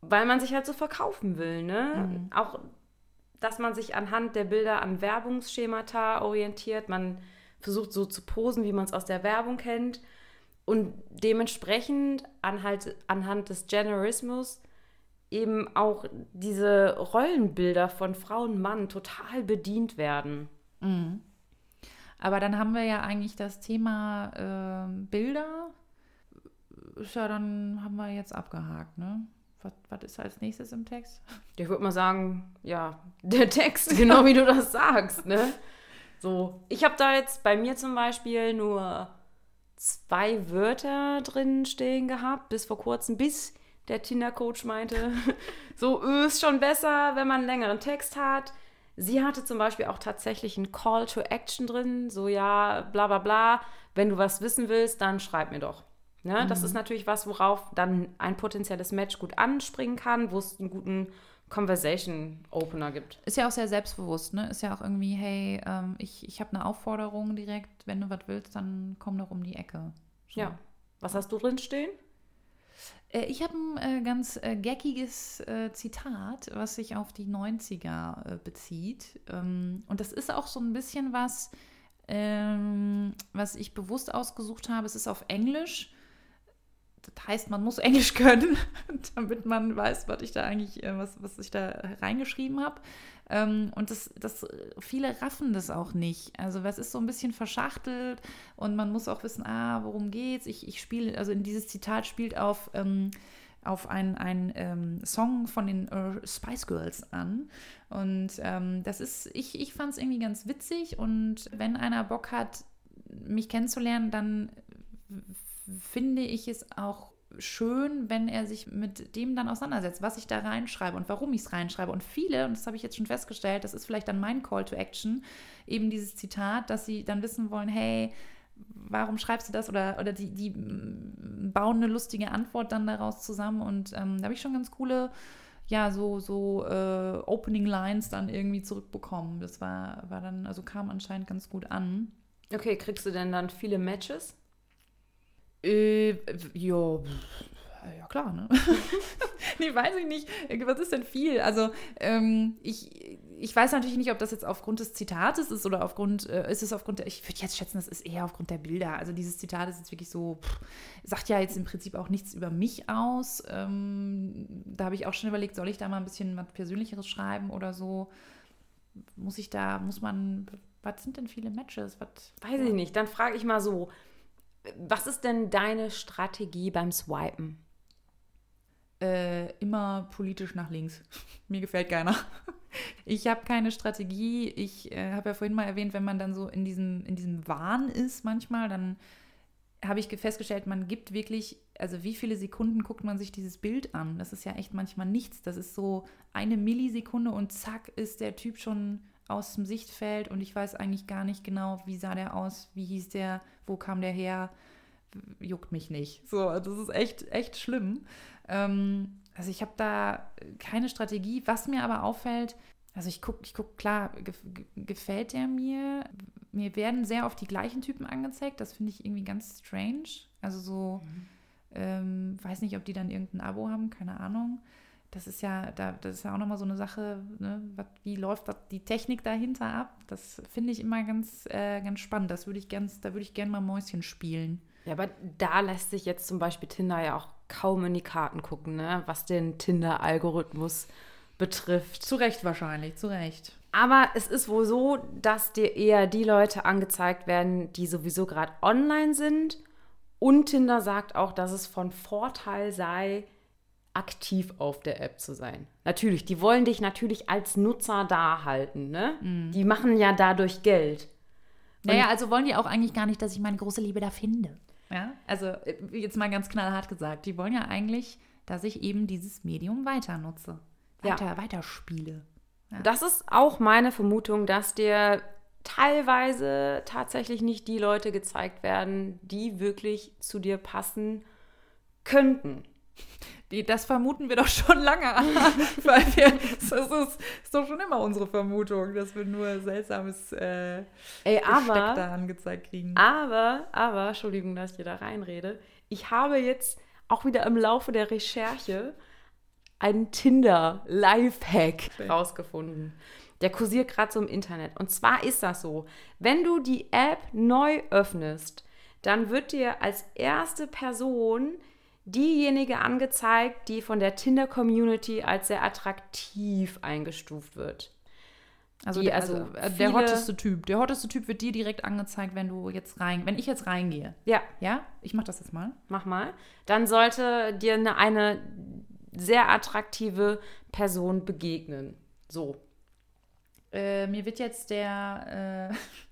weil man sich halt so verkaufen will. Ne? Mhm. Auch, dass man sich anhand der Bilder an Werbungsschemata orientiert. Man versucht so zu posen, wie man es aus der Werbung kennt. Und dementsprechend anhand, anhand des Generismus eben auch diese Rollenbilder von Frau und Mann total bedient werden.
Mhm. Aber dann haben wir ja eigentlich das Thema äh, Bilder. Ja, dann haben wir jetzt abgehakt, ne? Was, was ist als nächstes im Text?
Ich würde mal sagen, ja, der Text, (laughs) genau wie du das sagst, ne? So, ich habe da jetzt bei mir zum Beispiel nur zwei Wörter drin stehen gehabt, bis vor kurzem, bis der Tinder-Coach meinte, (laughs) so ist schon besser, wenn man einen längeren Text hat. Sie hatte zum Beispiel auch tatsächlich einen Call to Action drin, so ja, bla bla bla, wenn du was wissen willst, dann schreib mir doch. Ne? Mhm. Das ist natürlich was, worauf dann ein potenzielles Match gut anspringen kann, wo es einen guten Conversation Opener gibt.
Ist ja auch sehr selbstbewusst, ne? Ist ja auch irgendwie, hey, ähm, ich, ich habe eine Aufforderung direkt, wenn du was willst, dann komm doch um die Ecke.
So. Ja. Was hast du drin stehen?
Äh, ich habe ein äh, ganz äh, geckiges äh, Zitat, was sich auf die 90er äh, bezieht. Ähm, und das ist auch so ein bisschen was, ähm, was ich bewusst ausgesucht habe. Es ist auf Englisch. Das heißt, man muss Englisch (laughs) können, damit man weiß, was ich da eigentlich, äh, was, was ich da reingeschrieben habe. Ähm, und das, das, viele raffen das auch nicht. Also was ist so ein bisschen verschachtelt und man muss auch wissen, ah, worum geht's? Ich, ich spiele, also in dieses Zitat spielt auf, ähm, auf einen ähm, Song von den äh, Spice Girls an. Und ähm, das ist, ich, ich fand es irgendwie ganz witzig und wenn einer Bock hat, mich kennenzulernen, dann finde ich es auch schön, wenn er sich mit dem dann auseinandersetzt, was ich da reinschreibe und warum ich es reinschreibe. Und viele, und das habe ich jetzt schon festgestellt, das ist vielleicht dann mein Call to Action, eben dieses Zitat, dass sie dann wissen wollen, hey, warum schreibst du das? Oder, oder die, die bauen eine lustige Antwort dann daraus zusammen. Und ähm, da habe ich schon ganz coole, ja, so, so äh, Opening Lines dann irgendwie zurückbekommen. Das war, war dann, also kam anscheinend ganz gut an.
Okay, kriegst du denn dann viele Matches?
Äh, ja, ja klar, ne? (laughs) nee, weiß ich nicht. Was ist denn viel? Also, ähm, ich, ich weiß natürlich nicht, ob das jetzt aufgrund des Zitates ist oder aufgrund, äh, ist es aufgrund der, ich würde jetzt schätzen, das ist eher aufgrund der Bilder. Also dieses Zitat ist jetzt wirklich so, pff, sagt ja jetzt im Prinzip auch nichts über mich aus. Ähm, da habe ich auch schon überlegt, soll ich da mal ein bisschen was Persönlicheres schreiben oder so? Muss ich da, muss man, was sind denn viele Matches? Was,
weiß ich nicht. Dann frage ich mal so, was ist denn deine Strategie beim Swipen?
Äh, immer politisch nach links. (laughs) Mir gefällt keiner. (laughs) Ich habe keine Strategie. Ich äh, habe ja vorhin mal erwähnt, wenn man dann so in diesem, in diesem Wahn ist manchmal, dann habe ich festgestellt, man gibt wirklich, also wie viele Sekunden guckt man sich dieses Bild an? Das ist ja echt manchmal nichts. Das ist so eine Millisekunde und zack ist der Typ schon aus dem Sichtfeld und ich weiß eigentlich gar nicht genau, wie sah der aus, wie hieß der, wo kam der her, juckt mich nicht. So, das ist echt, echt schlimm. Ähm, also ich habe da keine Strategie. Was mir aber auffällt, also ich gucke, ich guck, klar, gefällt der mir. Mir werden sehr oft die gleichen Typen angezeigt. Das finde ich irgendwie ganz strange. Also so, mhm. ähm, weiß nicht, ob die dann irgendein Abo haben, keine Ahnung das ist ja, da, das ist ja auch nochmal so eine Sache, ne? wie läuft die Technik dahinter ab? Das finde ich immer ganz, äh, ganz spannend. Das würde ich ganz, da würde ich gerne mal Mäuschen spielen.
Ja, aber da lässt sich jetzt zum Beispiel Tinder ja auch kaum in die Karten gucken, ne? was den Tinder-Algorithmus betrifft.
Zu Recht wahrscheinlich, zu Recht.
Aber es ist wohl so, dass dir eher die Leute angezeigt werden, die sowieso gerade online sind. Und Tinder sagt auch, dass es von Vorteil sei, aktiv auf der App zu sein. Natürlich, die wollen dich natürlich als Nutzer da halten, ne? Mhm. Die machen ja dadurch Geld.
Und naja, also wollen die auch eigentlich gar nicht, dass ich meine große Liebe da finde. Ja, also äh, jetzt mal ganz knallhart gesagt, die wollen ja eigentlich, dass ich eben dieses Medium weiter nutze, weiter, ja. weiterspiele.
Ja. Das ist auch meine Vermutung, dass dir teilweise tatsächlich nicht die Leute gezeigt werden, die wirklich zu dir passen könnten.
Die, das vermuten wir doch schon lange an, (laughs) weil wir, das ist, ist, doch schon immer unsere Vermutung, dass wir nur seltsames äh,
Ey, aber,
da angezeigt kriegen.
Aber, aber, Entschuldigung, dass ich hier da reinrede, ich habe jetzt auch wieder im Laufe der Recherche einen Tinder-Lifehack rausgefunden. Der kursiert gerade so im Internet. Und zwar ist das so, wenn du die App neu öffnest, dann wird dir als erste Person diejenige angezeigt, die von der Tinder-Community als sehr attraktiv eingestuft wird.
Also, der,
also
also äh, der hotteste Typ. Der hotteste Typ wird dir direkt angezeigt, wenn du jetzt rein, wenn ich jetzt reingehe.
Ja,
Ja? Ich mach das jetzt mal.
mach mal. Dann sollte dir eine, eine sehr attraktive Person begegnen. So.
Äh, mir wird jetzt der, äh, (laughs)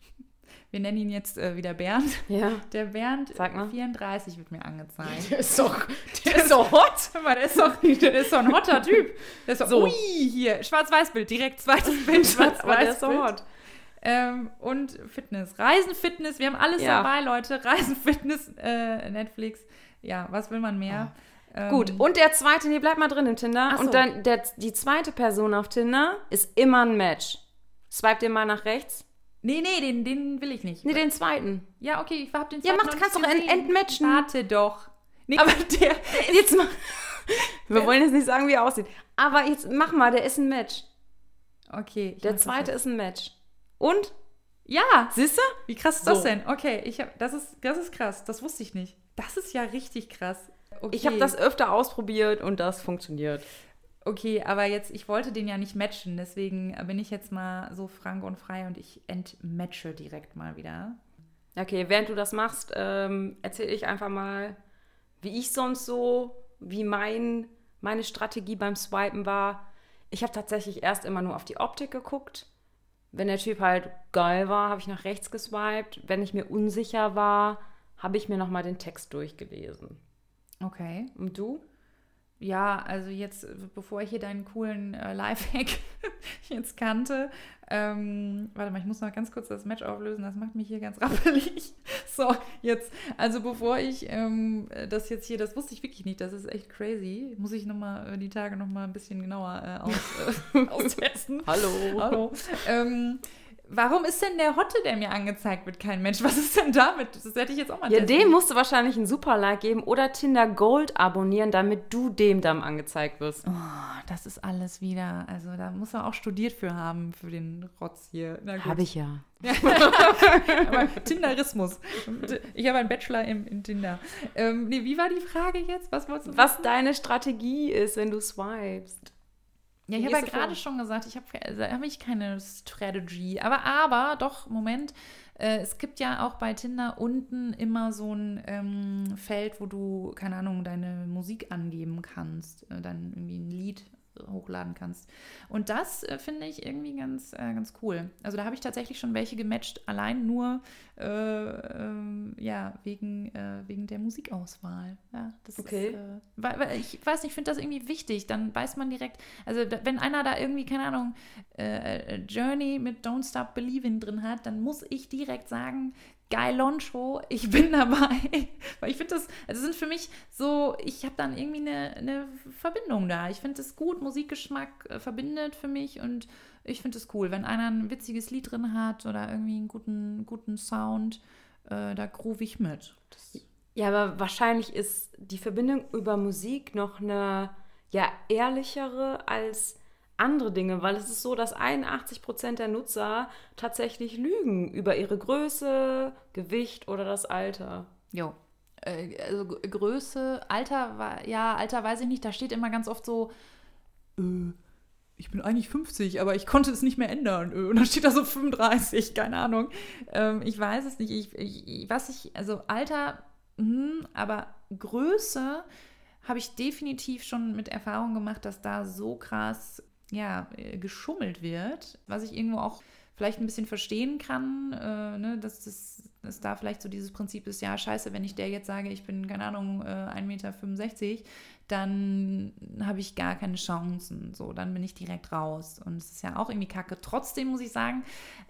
wir nennen ihn jetzt äh, wieder Bernd.
Ja.
Der Bernd
Sag mal.
34 wird mir angezeigt. (laughs)
Der ist doch, der ist doch hot. (laughs)
Der ist doch, der ist doch ein hotter Typ. Der ist doch,
So.
ui, hier, Schwarz-Weiß-Bild, direkt zweites Bild, (laughs)
Aber der ist
Schwarz-Weiß-Bild.
hot.
Ähm, und Fitness. Reisen, Fitness, wir haben alles
Ja.
dabei, Leute. Reisen, Fitness, äh, Netflix. Ja, was will man mehr? Ähm,
Gut, und der zweite, nee, bleib mal drin im Tinder.
So.
Und dann der, die zweite Person auf Tinder ist immer ein Match. Swipe den mal nach rechts.
Nee, nee, den, den will ich nicht.
Nee, den zweiten.
ja, okay, ich hab den
Ja,
zweiten
mach,
noch
du kannst doch ent entmatchen.
Warte doch. Nee, aber der. (laughs)
Jetzt mal. (laughs) Wir wollen jetzt nicht sagen, wie er aussieht. Aber jetzt mach mal, der ist ein Match.
Okay.
Der
mach das
zweite ist ein Match. Und?
Ja,
Siehst du?
wie krass ist das
So.
denn? Okay, ich hab, das, ist, das ist krass. Das wusste ich nicht. Das ist ja richtig krass. Okay.
Ich habe das öfter ausprobiert und das funktioniert.
Okay, aber jetzt, ich wollte den ja nicht matchen, deswegen bin ich jetzt mal so frank und frei und ich entmatche direkt mal wieder.
Okay, während du das machst, ähm, erzähle ich einfach mal, wie ich sonst so, wie mein, meine Strategie beim Swipen war. Ich habe tatsächlich erst immer nur auf die Optik geguckt. Wenn der Typ halt geil war, habe ich nach rechts geswiped. Wenn ich mir unsicher war, habe ich mir nochmal den Text durchgelesen.
Okay.
Und du?
Ja, also jetzt, äh, bevor ich hier deinen coolen äh, Lifehack (laughs) jetzt kannte, ähm, warte mal, ich muss noch ganz kurz das Match auflösen, das macht mich hier ganz (laughs) rappelig. So, jetzt, also bevor ich ähm, das jetzt hier, das wusste ich wirklich nicht, das ist echt crazy. Muss ich nochmal äh, die Tage nochmal ein bisschen genauer äh, aus, äh, (laughs) austesten.
Hallo.
Hallo. Ähm, warum ist denn der Hotte, der mir angezeigt wird, kein Mensch? Was ist denn damit? Das hätte ich jetzt auch mal
Ja,
testen
dem musst du wahrscheinlich einen Super-Like geben oder Tinder Gold abonnieren, damit du dem dann angezeigt wirst.
Oh, das ist alles wieder, also da muss er auch studiert für haben, für den Rotz hier.
Habe ich ja. (laughs)
Aber (laughs) Tinderismus. Ich habe einen Bachelor im, in Tinder. Ähm, nee, wie war die Frage jetzt? Was wolltest du
Was deine Strategie ist, wenn du swipest.
Ja, ich habe ja gerade schon gesagt, ich habe hab ich keine Strategy. Aber, aber, doch, Moment. Äh, es gibt ja auch bei Tinder unten immer so ein ähm, Feld, wo du, keine Ahnung, deine Musik angeben kannst. Äh, dann irgendwie ein Lied hochladen kannst. Und das äh, finde ich irgendwie ganz, äh, ganz cool. Also da habe ich tatsächlich schon welche gematcht, allein nur äh, ähm, ja, wegen, äh, wegen der Musikauswahl. Ja, das
Okay.
ist, äh, weil, weil ich weiß nicht, ich finde das irgendwie wichtig. Dann weiß man direkt, also da, wenn einer da irgendwie, keine Ahnung, äh, Journey mit Don't Stop Believing drin hat, dann muss ich direkt sagen, geil Loncho, ich (laughs) bin dabei. Weil ich finde das, also sind für mich so, ich habe dann irgendwie eine, eine Verbindung da. Ich finde es gut, Musikgeschmack äh, verbindet für mich und ich finde es cool, wenn einer ein witziges Lied drin hat oder irgendwie einen guten, guten Sound, äh, da groove ich mit. Das,
Ja, aber wahrscheinlich ist die Verbindung über Musik noch eine ja ehrlichere als andere Dinge, weil es ist so, dass 81 Prozent der Nutzer tatsächlich lügen über ihre Größe, Gewicht oder das Alter.
Jo. Äh, also Größe, Alter, ja, Alter weiß ich nicht, da steht immer ganz oft so, äh, ich bin eigentlich 50, aber ich konnte es nicht mehr ändern. Äh, Und dann steht da so 35, keine Ahnung. Ähm, ich weiß es nicht. Ich, ich, was ich, also Alter, hm, aber Größe habe ich definitiv schon mit Erfahrung gemacht, dass da so krass, ja, äh, geschummelt wird, was ich irgendwo auch vielleicht ein bisschen verstehen kann, äh, ne, dass, das, da vielleicht so dieses Prinzip ist, ja, scheiße, wenn ich der jetzt sage, ich bin, keine Ahnung, äh, 1,65 Meter, dann habe ich gar keine Chancen. So, dann bin ich direkt raus. Und es ist ja auch irgendwie kacke. Trotzdem muss ich sagen,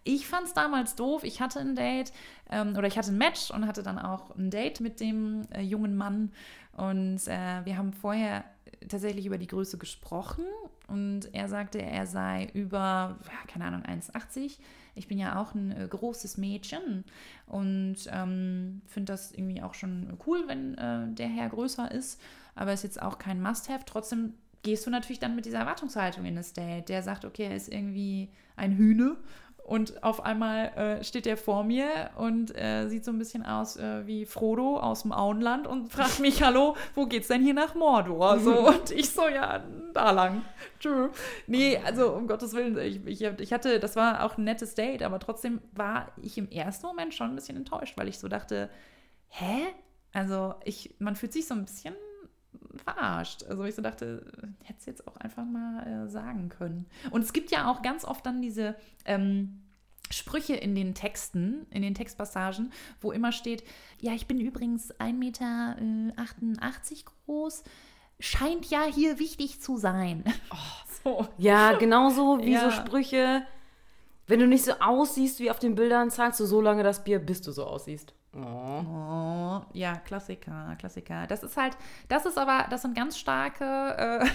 ich fand es damals doof. Ich hatte ein Date ähm, oder ich hatte ein Match und hatte dann auch ein Date mit dem äh, jungen Mann. Und äh, wir haben vorher tatsächlich über die Größe gesprochen und er sagte, er sei über, keine Ahnung, 1,80. Ich bin ja auch ein äh, großes Mädchen und ähm, finde das irgendwie auch schon cool, wenn äh, der Herr größer ist, aber ist jetzt auch kein Must-Have. Trotzdem gehst du natürlich dann mit dieser Erwartungshaltung in das Date. Der sagt, okay, er ist irgendwie ein Hühne Und auf einmal äh, steht er vor mir und äh, sieht so ein bisschen aus äh, wie Frodo aus dem Auenland und (laughs) fragt mich, hallo, wo geht's denn hier nach Mordor? So, (laughs) und ich so, ja, da lang. Tschö. Nee, also um Gottes Willen, ich, ich, ich hatte, das war auch ein nettes Date, aber trotzdem war ich im ersten Moment schon ein bisschen enttäuscht, weil ich so dachte, hä? Also ich, man fühlt sich so ein bisschen verarscht. Also ich so dachte, hätte es jetzt auch einfach mal äh, sagen können. Und es gibt ja auch ganz oft dann diese ähm, Sprüche in den Texten, in den Textpassagen, wo immer steht, ja, ich bin übrigens 1,88 Meter äh, groß, scheint ja hier wichtig zu sein.
Oh, (laughs) so. Ja, genauso (laughs) wie ja. so Sprüche, wenn du nicht so aussiehst wie auf den Bildern, zahlst du so lange das Bier, bis du so aussiehst.
Oh. oh. ja, Klassiker, Klassiker. Das ist halt, das ist aber, das sind ganz starke,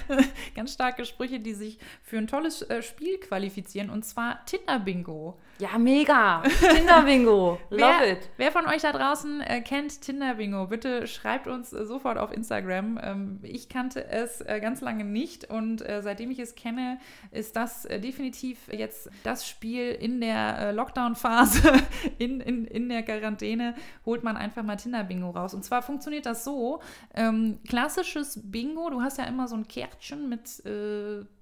äh, (laughs) ganz starke Sprüche, die sich für ein tolles äh, Spiel qualifizieren und zwar Tinder Bingo.
Ja, mega. Tinder Bingo. (laughs) Love
wer,
it.
Wer von euch da draußen äh, kennt Tinder Bingo? Bitte schreibt uns äh, sofort auf Instagram. Ähm, ich kannte es äh, ganz lange nicht und äh, seitdem ich es kenne, ist das äh, definitiv jetzt das Spiel in der äh, Lockdown-Phase, (laughs) in, in, in der Quarantäne, holt man einfach mal Tinder Bingo raus. Und zwar funktioniert das so: ähm, klassisches Bingo, du hast ja immer so ein Kärtchen mit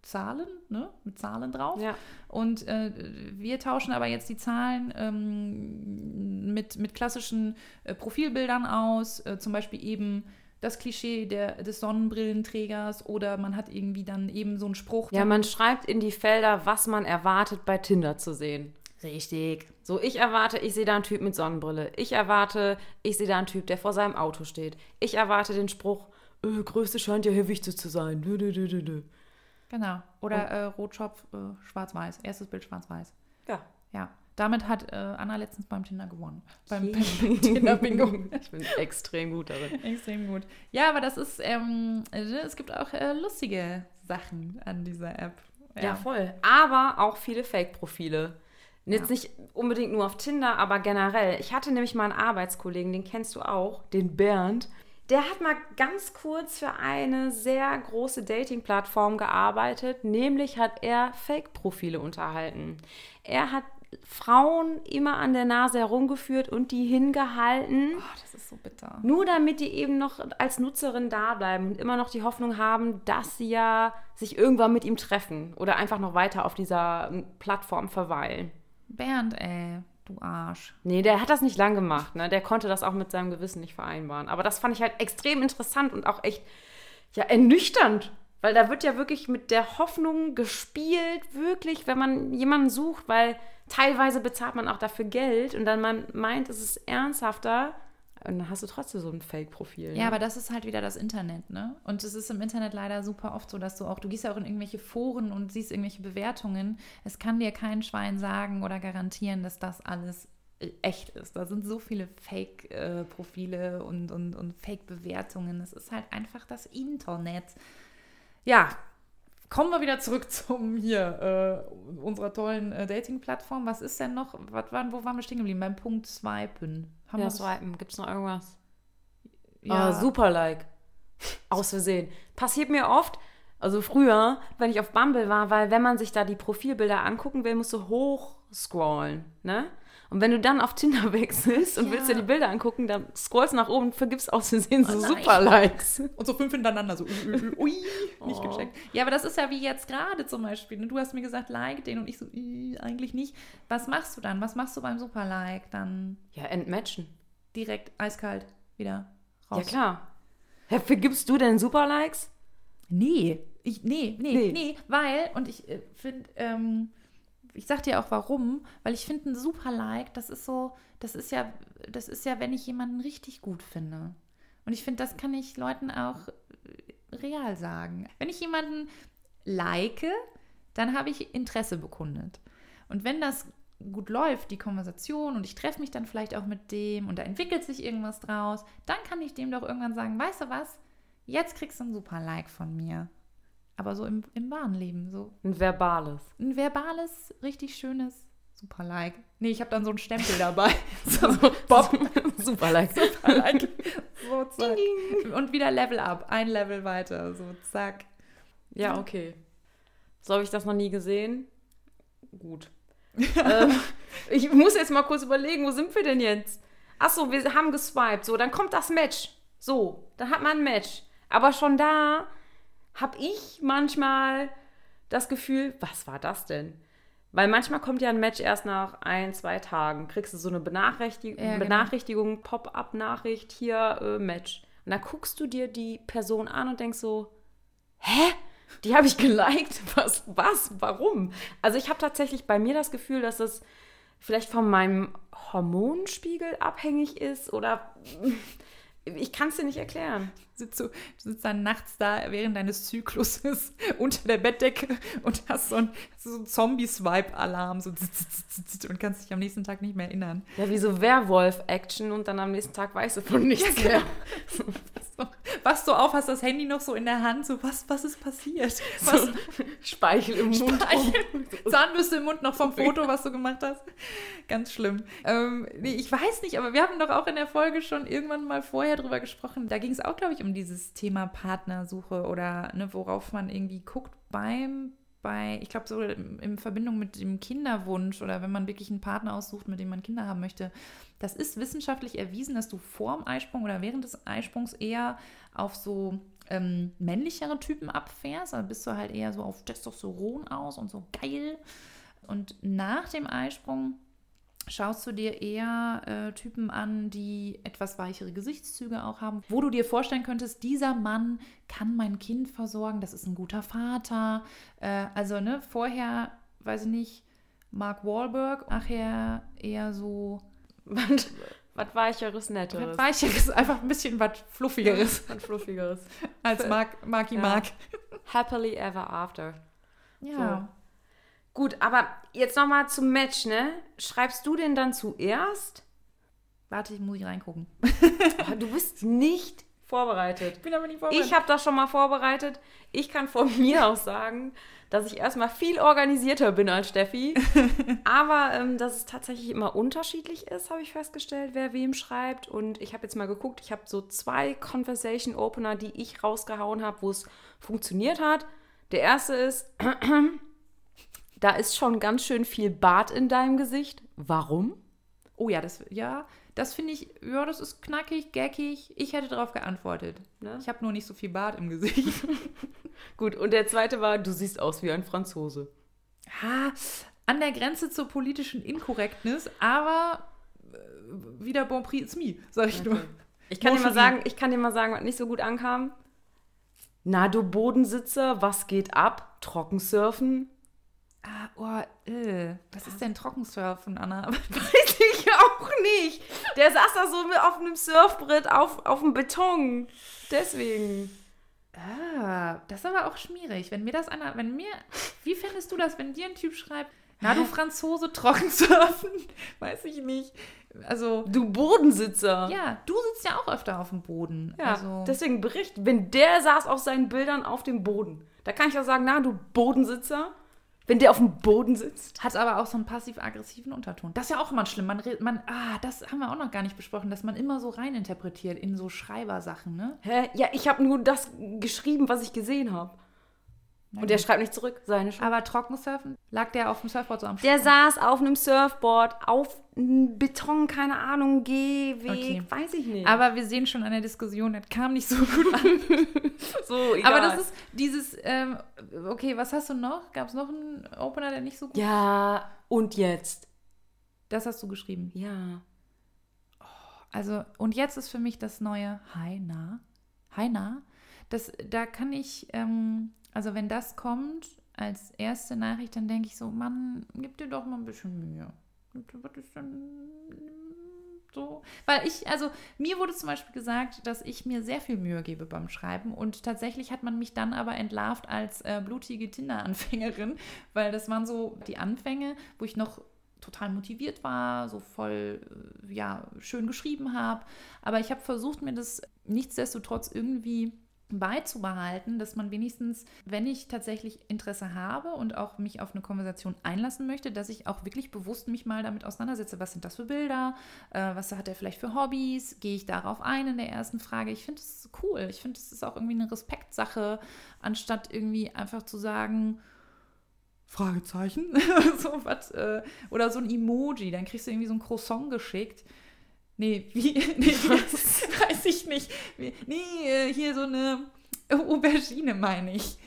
Zahlen, ne? mit Zahlen drauf.
Ja.
Und äh, wir tauschen aber jetzt die Zahlen ähm, mit, mit klassischen äh, Profilbildern aus, äh, zum Beispiel eben das Klischee der, des Sonnenbrillenträgers oder man hat irgendwie dann eben so einen Spruch.
Ja, man schreibt in die Felder, was man erwartet, bei Tinder zu sehen.
Richtig.
So, ich erwarte, ich sehe da einen Typ mit Sonnenbrille. Ich erwarte, ich sehe da einen Typ, der vor seinem Auto steht. Ich erwarte den Spruch, äh, Größte scheint ja hier wichtig zu sein. Dö, dö, dö.
Genau. Oder äh, Rotschopf, äh, schwarz-weiß. Erstes Bild schwarz-weiß.
Ja.
Ja. Damit hat äh, Anna letztens beim Tinder gewonnen. Beim, (laughs) beim Tinder-Bingo. (laughs)
ich bin extrem gut darin.
Extrem gut. Ja, aber das ist, ähm, äh, es gibt auch äh, lustige Sachen an dieser App.
Ja, ja voll. Aber auch viele Fake-Profile. Jetzt ja. nicht unbedingt nur auf Tinder, aber generell. Ich hatte nämlich mal einen Arbeitskollegen, den kennst du auch, den Bernd. Der hat mal ganz kurz für eine sehr große Dating-Plattform gearbeitet, nämlich hat er Fake-Profile unterhalten. Er hat Frauen immer an der Nase herumgeführt und die hingehalten.
Oh, das ist so bitter.
Nur damit die eben noch als Nutzerin da bleiben und immer noch die Hoffnung haben, dass sie ja sich irgendwann mit ihm treffen oder einfach noch weiter auf dieser Plattform verweilen.
Bernd, ey du Arsch.
Nee, der hat das nicht lang gemacht, ne? Der konnte das auch mit seinem Gewissen nicht vereinbaren. Aber das fand ich halt extrem interessant und auch echt, ja, ernüchternd. Weil da wird ja wirklich mit der Hoffnung gespielt, wirklich, wenn man jemanden sucht, weil teilweise bezahlt man auch dafür Geld und dann man meint, es ist ernsthafter, und dann hast du trotzdem so ein Fake-Profil.
Ja, ne? aber das ist halt wieder das Internet, ne? Und es ist im Internet leider super oft so, dass du auch, du gehst ja auch in irgendwelche Foren und siehst irgendwelche Bewertungen. Es kann dir kein Schwein sagen oder garantieren, dass das alles äh, echt ist. Da sind so viele Fake-Profile und, und, und Fake-Bewertungen. Es ist halt einfach das Internet. Ja, kommen wir wieder zurück (laughs) zum hier, äh, unserer tollen äh, Dating-Plattform. Was ist denn noch, was waren, wo waren wir stehen geblieben? Beim Punkt Swipen.
Haben ja, swipen. Gibt es noch irgendwas? Ja. Oh, super Like. Aus Versehen. Passiert mir oft, also früher, wenn ich auf Bumble war, weil wenn man sich da die Profilbilder angucken will, musst du hoch scrollen, ne? Und wenn du dann auf Tinder (laughs) wechselst und ja. willst dir die Bilder angucken, dann scrollst du nach oben und vergibst aus Versehen so oh super Likes.
Und so fünf hintereinander, so ui, (laughs) nicht oh. gecheckt. Ja, aber das ist ja wie jetzt gerade zum Beispiel. Ne? Du hast mir gesagt, like den und ich so, eigentlich nicht. Was machst du dann? Was machst du beim Super Like dann?
Ja, entmatchen.
Direkt eiskalt wieder
raus. Ja, klar. Hä, vergibst du denn Super Likes?
Nee. Ich, nee, nee, nee, nee, weil, und ich äh, finde, ähm, ich sag dir auch warum, weil ich finde ein super Like, das ist so, das ist ja, das ist ja, wenn ich jemanden richtig gut finde. Und ich finde, das kann ich Leuten auch real sagen. Wenn ich jemanden like, dann habe ich Interesse bekundet. Und wenn das gut läuft, die Konversation, und ich treffe mich dann vielleicht auch mit dem und da entwickelt sich irgendwas draus, dann kann ich dem doch irgendwann sagen, weißt du was, jetzt kriegst du ein super Like von mir. Aber so im, im wahren Leben. So.
Ein verbales.
Ein verbales, richtig schönes Super-Like. Nee, ich habe dann so einen Stempel dabei. (laughs)
so, Bob. Super-Like.
Super-Like. So, (laughs) zack. Und wieder Level up. Ein Level weiter. So, zack.
Ja, okay. So habe ich das noch nie gesehen. Gut. (laughs) ähm, ich muss jetzt mal kurz überlegen, wo sind wir denn jetzt? Achso, wir haben geswiped. So, dann kommt das Match. So, dann hat man ein Match. Aber schon da habe ich manchmal das Gefühl, was war das denn? Weil manchmal kommt ja ein Match erst nach ein, zwei Tagen. Kriegst du so eine Benachrichtigung, ja, genau. Benachrichtigung Pop-up-Nachricht, hier äh, Match. Und dann guckst du dir die Person an und denkst so, hä? Die habe ich geliked? (laughs) Was? Was? Warum? Also ich habe tatsächlich bei mir das Gefühl, dass es vielleicht von meinem Hormonspiegel abhängig ist oder (laughs) ich kann es dir nicht erklären.
Sitzt du, sitzt dann nachts da während deines Zykluses (laughs) unter der Bettdecke und hast so einen, so einen Zombie-Swipe-Alarm so und kannst dich am nächsten Tag nicht mehr erinnern.
Ja, wie so Werwolf-Action und dann am nächsten Tag weißt du von nichts ja, mehr. (laughs)
Genau. Wachst du auf, hast das Handy noch so in der Hand, so was, was ist passiert? (laughs) Was? So,
Speichel im Mund. Speichel.
Zahnbürste im Mund noch vom Foto, was du gemacht hast. Ganz schlimm. Ähm, nee, ich weiß nicht, aber wir haben doch auch in der Folge schon irgendwann mal vorher drüber gesprochen. Da ging es auch, glaube ich, um dieses Thema Partnersuche oder ne, worauf man irgendwie guckt beim bei, ich glaube, so in Verbindung mit dem Kinderwunsch oder wenn man wirklich einen Partner aussucht, mit dem man Kinder haben möchte, das ist wissenschaftlich erwiesen, dass du vor dem Eisprung oder während des Eisprungs eher auf so ähm, männlichere Typen abfährst. Also bist du halt eher so auf Testosteron aus und so geil. Und nach dem Eisprung schaust du dir eher äh, Typen an, die etwas weichere Gesichtszüge auch haben, wo du dir vorstellen könntest, dieser Mann kann mein Kind versorgen, das ist ein guter Vater. Äh, also, ne, vorher, weiß ich nicht, Mark Wahlberg, nachher eher so. (laughs)
Was, was weicheres, netteres.
Was weicheres, einfach ein bisschen was fluffigeres. (laughs)
was fluffigeres.
Als Mark, Marky ja. Mark.
Happily ever after.
Ja.
So. Gut, aber jetzt nochmal zum Match, ne? Schreibst du den dann zuerst?
Warte, ich muss ich reingucken. (laughs)
oh, du bist nicht vorbereitet.
Ich bin aber nicht vorbereitet.
Ich habe das schon mal vorbereitet. Ich kann von (laughs) mir aus sagen, dass ich erstmal viel organisierter bin als Steffi. (laughs) aber ähm, dass es tatsächlich immer unterschiedlich ist, habe ich festgestellt, wer wem schreibt. Und ich habe jetzt mal geguckt, ich habe so zwei Conversation Opener, die ich rausgehauen habe, wo es funktioniert hat. Der erste ist, da ist schon ganz schön viel Bart in deinem Gesicht. Warum?
Oh ja, das, ja, das finde ich, ja, das ist knackig, geckig. Ich hätte darauf geantwortet. Ne? Ich habe nur nicht so viel Bart im Gesicht. (laughs)
Gut, und der zweite war, du siehst aus wie ein Franzose.
Ha, an der Grenze zur politischen Inkorrektness, aber äh, wieder Bon Prix, it's me, sag ich okay. nur.
Ich kann, dir mal sagen, ich kann dir mal sagen, was nicht so gut ankam. Na, du Bodensitzer, was geht ab? Trockensurfen?
Ah, oh, äh. Was ist denn Trockensurfen, Anna? (laughs)
Weiß ich auch nicht. Der saß da so mit auf einem Surfbrett auf, auf dem Beton. Deswegen.
Ah, das ist aber auch schmierig. Wenn mir das einer, wenn mir, wie findest du das, wenn dir ein Typ schreibt, na du Franzose, Trockensurfen? (laughs) Weiß ich nicht. Also.
Du Bodensitzer.
Ja, du sitzt ja auch öfter auf dem Boden.
Ja,
also.
deswegen Bericht, wenn der saß auf seinen Bildern auf dem Boden. Da kann ich auch sagen, na du Bodensitzer. Wenn der auf dem Boden sitzt.
Hat aber auch so einen passiv-aggressiven Unterton. Das ist ja auch immer schlimm. Man, man, ah, das haben wir auch noch gar nicht besprochen, dass man immer so reininterpretiert in so Schreibersachen, ne?
Hä? Ja, ich habe nur das geschrieben, was ich gesehen habe. Und der schreibt nicht zurück, seine
Schuld. Aber Trockensurfen, lag der auf dem Surfboard so am
Der saß auf einem Surfboard, auf Beton, keine Ahnung, Gehweg, okay. weiß ich nicht.
Aber wir sehen schon an der Diskussion, das kam nicht so gut an. (laughs)
so, egal.
Aber das ist dieses, ähm, okay, was hast du noch? Gab es noch einen Opener, der nicht so gut
Ja, und jetzt?
Das hast du geschrieben?
Ja.
Oh, also, und jetzt ist für mich das neue Hi, na? Hi, na? Das, da kann ich, ähm, also wenn das kommt als erste Nachricht, dann denke ich so, Mann, gib dir doch mal ein bisschen Mühe. Was ist denn so? Weil ich, also mir wurde zum Beispiel gesagt, dass ich mir sehr viel Mühe gebe beim Schreiben und tatsächlich hat man mich dann aber entlarvt als äh, blutige Tinder-Anfängerin, (laughs) weil das waren so die Anfänge, wo ich noch total motiviert war, so voll, äh, ja, schön geschrieben habe. Aber ich habe versucht, mir das nichtsdestotrotz irgendwie beizubehalten, dass man wenigstens, wenn ich tatsächlich Interesse habe und auch mich auf eine Konversation einlassen möchte, dass ich auch wirklich bewusst mich mal damit auseinandersetze, was sind das für Bilder, äh, was hat er vielleicht für Hobbys, gehe ich darauf ein in der ersten Frage. Ich finde es cool, ich finde es ist auch irgendwie eine Respektsache, anstatt irgendwie einfach zu sagen, Fragezeichen. (laughs) so was, äh, oder so ein Emoji, dann kriegst du irgendwie so ein Croissant geschickt. Nee, wie? (laughs) Nee, (laughs) weiß ich nicht. Nee, äh, hier so eine Aubergine, meine ich.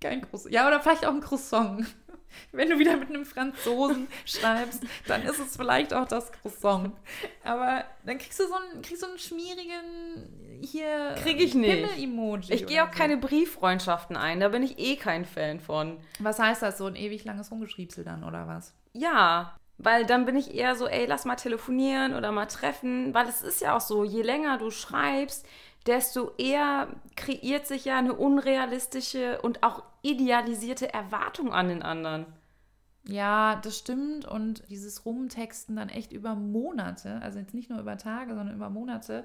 Kein Croissant. Ja, oder vielleicht auch ein Croissant. (laughs) Wenn du wieder mit einem Franzosen schreibst, dann ist es vielleicht auch das Croissant. Aber dann kriegst du so einen, kriegst du einen schmierigen hier
Krieg ich nicht.
emoji
Ich gehe auch so. keine Brieffreundschaften ein, da bin ich eh kein Fan von.
Was heißt das, so ein ewig langes Rumgeschriebsel dann, oder was?
Ja, weil dann bin ich eher so, ey, lass mal telefonieren oder mal treffen, weil es ist ja auch so, je länger du schreibst, desto eher kreiert sich ja eine unrealistische und auch idealisierte Erwartung an den anderen.
Ja, das stimmt. Und dieses Rumtexten dann echt über Monate, also jetzt nicht nur über Tage, sondern über Monate,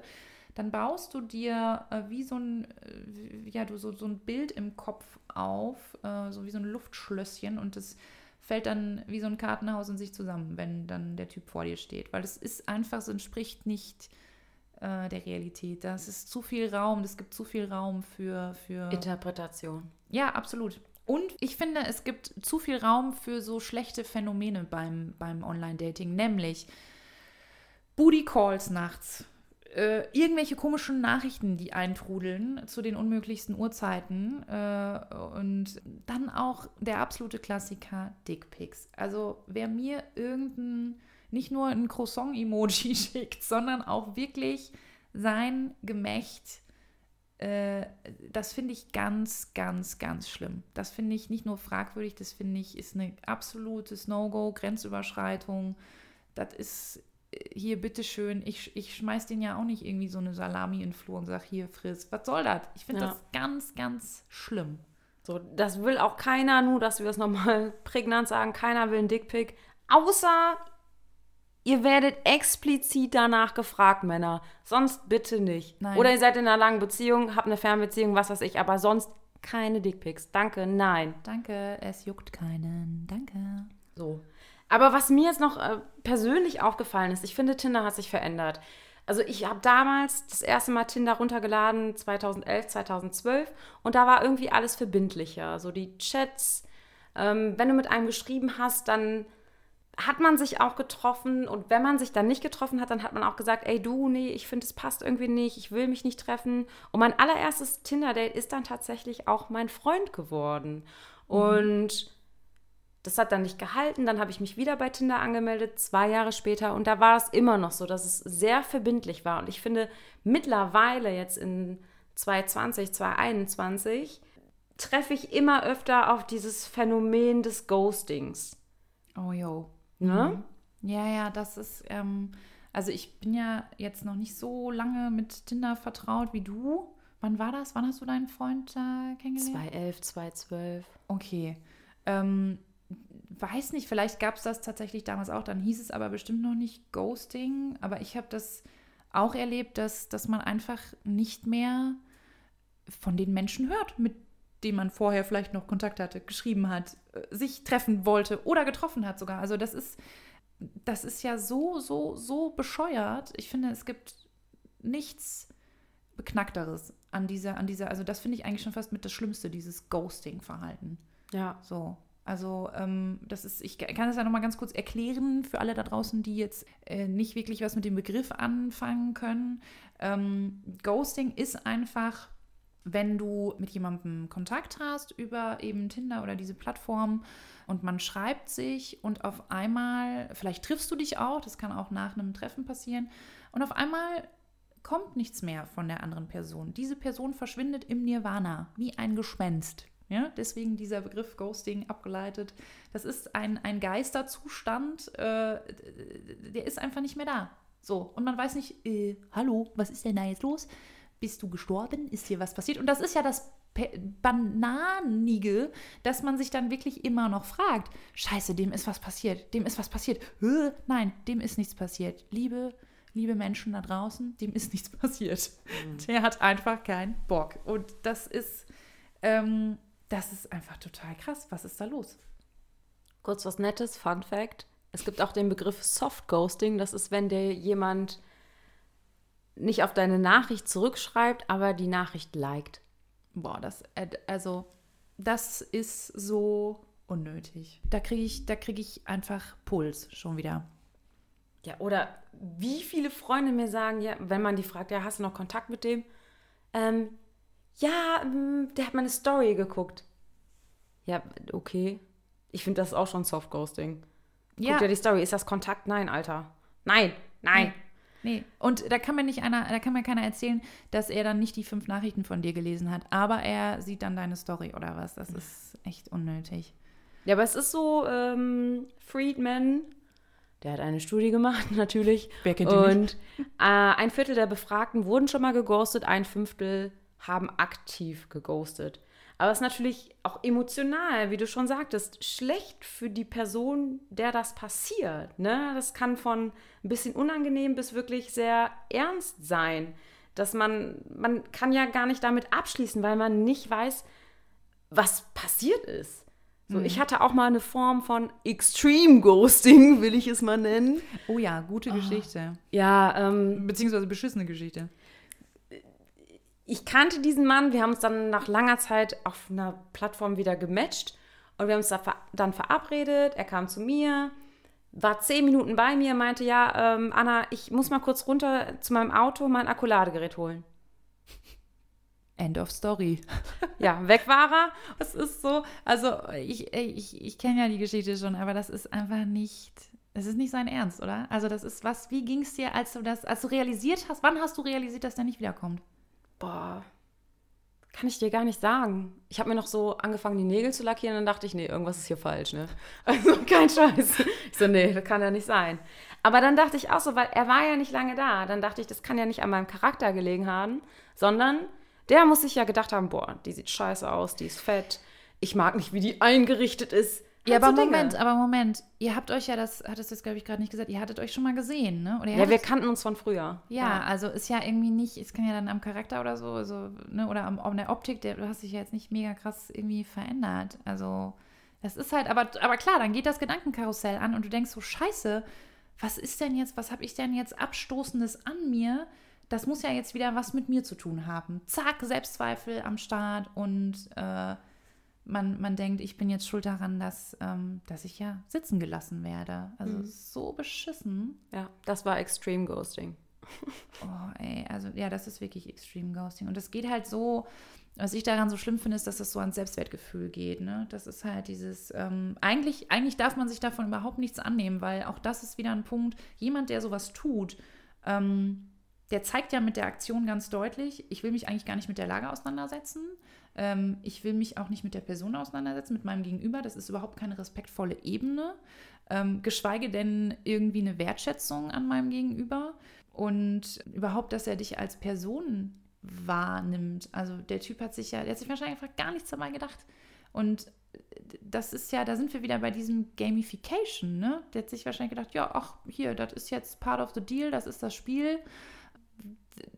dann baust du dir äh, wie so ein, äh, ja, du so, so ein Bild im Kopf auf, äh, so wie so ein Luftschlösschen und das fällt dann wie so ein Kartenhaus in sich zusammen, wenn dann der Typ vor dir steht. Weil es ist einfach, es entspricht nicht äh, der Realität. Das ist zu viel Raum, es gibt zu viel Raum für, für.
Interpretation.
Ja, absolut. Und ich finde, es gibt zu viel Raum für so schlechte Phänomene beim, beim Online-Dating, nämlich Booty Calls nachts. Äh, irgendwelche komischen Nachrichten, die eintrudeln zu den unmöglichsten Uhrzeiten. Äh, und dann auch der absolute Klassiker Dickpics. Also wer mir irgendein, nicht nur ein Croissant-Emoji (laughs) schickt, sondern auch wirklich sein Gemächt äh, das finde ich ganz, ganz, ganz schlimm. Das finde ich nicht nur fragwürdig, das finde ich ist eine absolutes No-Go, Grenzüberschreitung. Das ist hier, bitteschön, ich, ich schmeiß den ja auch nicht irgendwie so eine Salami in den Flur und sage, hier, friss. Was soll das? Ich finde ja. das ganz, ganz schlimm.
So, das will auch keiner, nur dass wir es nochmal (laughs) prägnant sagen, keiner will einen Dickpick, außer Ihr werdet explizit danach gefragt, Männer. Sonst bitte nicht. Nein. Oder ihr seid in einer langen Beziehung, habt eine Fernbeziehung, was weiß ich, aber sonst keine Dickpics. Danke, nein.
Danke, es juckt keinen. Danke.
So. Aber was mir jetzt noch äh, persönlich aufgefallen ist, ich finde, Tinder hat sich verändert. Also ich habe damals das erste Mal Tinder runtergeladen, 2011, 2012, und da war irgendwie alles verbindlicher. So die Chats, ähm, wenn du mit einem geschrieben hast, dann hat man sich auch getroffen und wenn man sich dann nicht getroffen hat, dann hat man auch gesagt, ey du, nee, ich finde, es passt irgendwie nicht, ich will mich nicht treffen. Und mein allererstes Tinder-Date ist dann tatsächlich auch mein Freund geworden. Mhm. Und das hat dann nicht gehalten. Dann habe ich mich wieder bei Tinder angemeldet, zwei Jahre später. Und da war es immer noch so, dass es sehr verbindlich war. Und ich finde, mittlerweile jetzt in 2020, 2021 treffe ich immer öfter auf dieses Phänomen des Ghostings.
Oh jo. Ne? Mhm. Ja, ja, das ist, ähm, also ich bin ja jetzt noch nicht so lange mit Tinder vertraut wie du. Wann war das? Wann hast du deinen Freund äh, kennengelernt?
2011, 2012.
Okay. Ähm, weiß nicht, vielleicht gab es das tatsächlich damals auch, dann hieß es aber bestimmt noch nicht Ghosting. Aber ich habe das auch erlebt, dass, dass man einfach nicht mehr von den Menschen hört, mit dem man vorher vielleicht noch Kontakt hatte, geschrieben hat, äh, sich treffen wollte oder getroffen hat sogar. Also das ist, das ist ja so, so, so bescheuert. Ich finde, es gibt nichts Beknackteres an dieser, an dieser, also das finde ich eigentlich schon fast mit das Schlimmste, dieses Ghosting-Verhalten.
Ja.
So. Also ähm, das ist, ich kann das ja nochmal ganz kurz erklären für alle da draußen, die jetzt äh, nicht wirklich was mit dem Begriff anfangen können. Ähm, Ghosting ist einfach wenn du mit jemandem Kontakt hast über eben Tinder oder diese Plattform und man schreibt sich und auf einmal, vielleicht triffst du dich auch, das kann auch nach einem Treffen passieren, und auf einmal kommt nichts mehr von der anderen Person. Diese Person verschwindet im Nirvana, wie ein Gespenst. Ja, deswegen dieser Begriff Ghosting abgeleitet. Das ist ein, ein Geisterzustand, äh, der ist einfach nicht mehr da. So, und man weiß nicht, äh, hallo, was ist denn da jetzt los? bist du gestorben? Ist hier was passiert? Und das ist ja das Bananige, dass man sich dann wirklich immer noch fragt, scheiße, dem ist was passiert, dem ist was passiert. Hö, nein, dem ist nichts passiert. Liebe, liebe Menschen da draußen, dem ist nichts (laughs) passiert. Mhm. Der hat einfach keinen Bock. Und das ist, ähm, das ist einfach total krass. Was ist da los?
Kurz was Nettes, Fun Fact. Es gibt auch den Begriff Soft Ghosting. Das ist, wenn dir jemand nicht auf deine Nachricht zurückschreibt, aber die Nachricht liked.
Boah, das, also, das ist so unnötig. Da kriege ich, da kriege ich einfach Puls schon wieder.
Ja, oder wie viele Freunde mir sagen, ja, wenn man die fragt, ja, hast du noch Kontakt mit dem? Ähm, ja, mm, der hat meine Story geguckt. Ja, okay. Ich finde das auch schon Soft Ghosting. Guck
Ja.
dir die Story. Ist das Kontakt? Nein, Alter. Nein, nein.
Nee. Und da kann mir nicht einer, da kann mir keiner erzählen, dass er dann nicht die fünf Nachrichten von dir gelesen hat, aber er sieht dann deine Story oder was. Das ist echt unnötig.
Ja, aber es ist so, ähm, Friedman, der hat eine Studie gemacht, (laughs) natürlich.
Wer kennt ihn
Und äh, ein Viertel der Befragten wurden schon mal geghostet, ein Fünftel haben aktiv geghostet. Aber es ist natürlich auch emotional, wie du schon sagtest, schlecht für die Person, der das passiert. Ne? Das kann von ein bisschen unangenehm bis wirklich sehr ernst sein. Dass man, man kann ja gar nicht damit abschließen, weil man nicht weiß, was passiert ist. So, Ich hatte auch mal eine Form von Extreme Ghosting, will ich es mal nennen.
Oh ja, gute Geschichte.
Ja, ähm,
Beziehungsweise beschissene Geschichte.
Ich kannte diesen Mann, wir haben uns dann nach langer Zeit auf einer Plattform wieder gematcht und wir haben uns da ver dann verabredet. Er kam zu mir, war zehn Minuten bei mir, meinte, ja, ähm, Anna, ich muss mal kurz runter zu meinem Auto mein Akkuladegerät holen.
End of Story. (laughs)
Ja, weg war er.
Das ist so, also ich, ich, ich kenne ja die Geschichte schon, aber das ist einfach nicht, das ist nicht sein Ernst, oder? Also das ist was, wie ging es dir, als du das, als du realisiert hast, wann hast du realisiert, dass der nicht wiederkommt?
Boah, kann ich dir gar nicht sagen. Ich habe mir noch so angefangen, die Nägel zu lackieren, dann dachte ich, nee, irgendwas ist hier falsch, ne? (laughs) Also kein Scheiß. Ich so, nee, das kann ja nicht sein. Aber dann dachte ich auch so, weil er war ja nicht lange da, dann dachte ich, das kann ja nicht an meinem Charakter gelegen haben, sondern der muss sich ja gedacht haben, boah, die sieht scheiße aus, die ist fett, ich mag nicht, wie die eingerichtet ist.
Ja, aber
Dinge.
Moment, aber Moment. Ihr habt euch ja, das hattest du jetzt, glaube ich, gerade nicht gesagt, ihr hattet euch schon mal gesehen, ne? Oder
Ja, wir kannten uns von früher.
ja, also ist ja irgendwie nicht, es kann ja dann am Charakter oder so, so ne, oder am, an der Optik, der, du hast dich ja jetzt nicht mega krass irgendwie verändert. Also, das ist halt, aber, aber klar, dann geht das Gedankenkarussell an und du denkst so, scheiße, was ist denn jetzt, was habe ich denn jetzt Abstoßendes an mir? Das muss ja jetzt wieder was mit mir zu tun haben. Zack, Selbstzweifel am Start und äh, man, man denkt, ich bin jetzt schuld daran, dass, ähm, dass ich ja sitzen gelassen werde. Also so beschissen.
Ja, das war Extreme Ghosting.
Oh, ey, also ja, das ist wirklich Extreme Ghosting. Und das geht halt so, was ich daran so schlimm finde, ist, dass das so ans Selbstwertgefühl geht. Ne? Das ist halt dieses, ähm, eigentlich, eigentlich darf man sich davon überhaupt nichts annehmen, weil auch das ist wieder ein Punkt, jemand, der sowas tut, ähm, der zeigt ja mit der Aktion ganz deutlich, ich will mich eigentlich gar nicht mit der Lage auseinandersetzen. Ähm, ich will mich auch nicht mit der Person auseinandersetzen, mit meinem Gegenüber. Das ist überhaupt keine respektvolle Ebene. Ähm, geschweige denn irgendwie eine Wertschätzung an meinem Gegenüber. Und überhaupt, dass er dich als Person wahrnimmt. Also der Typ hat sich ja, der hat sich wahrscheinlich einfach gar nichts dabei gedacht. Und das ist ja, da sind wir wieder bei diesem Gamification, ne? Der hat sich wahrscheinlich gedacht, ja, ach, hier, das ist jetzt part of the deal, das ist das Spiel.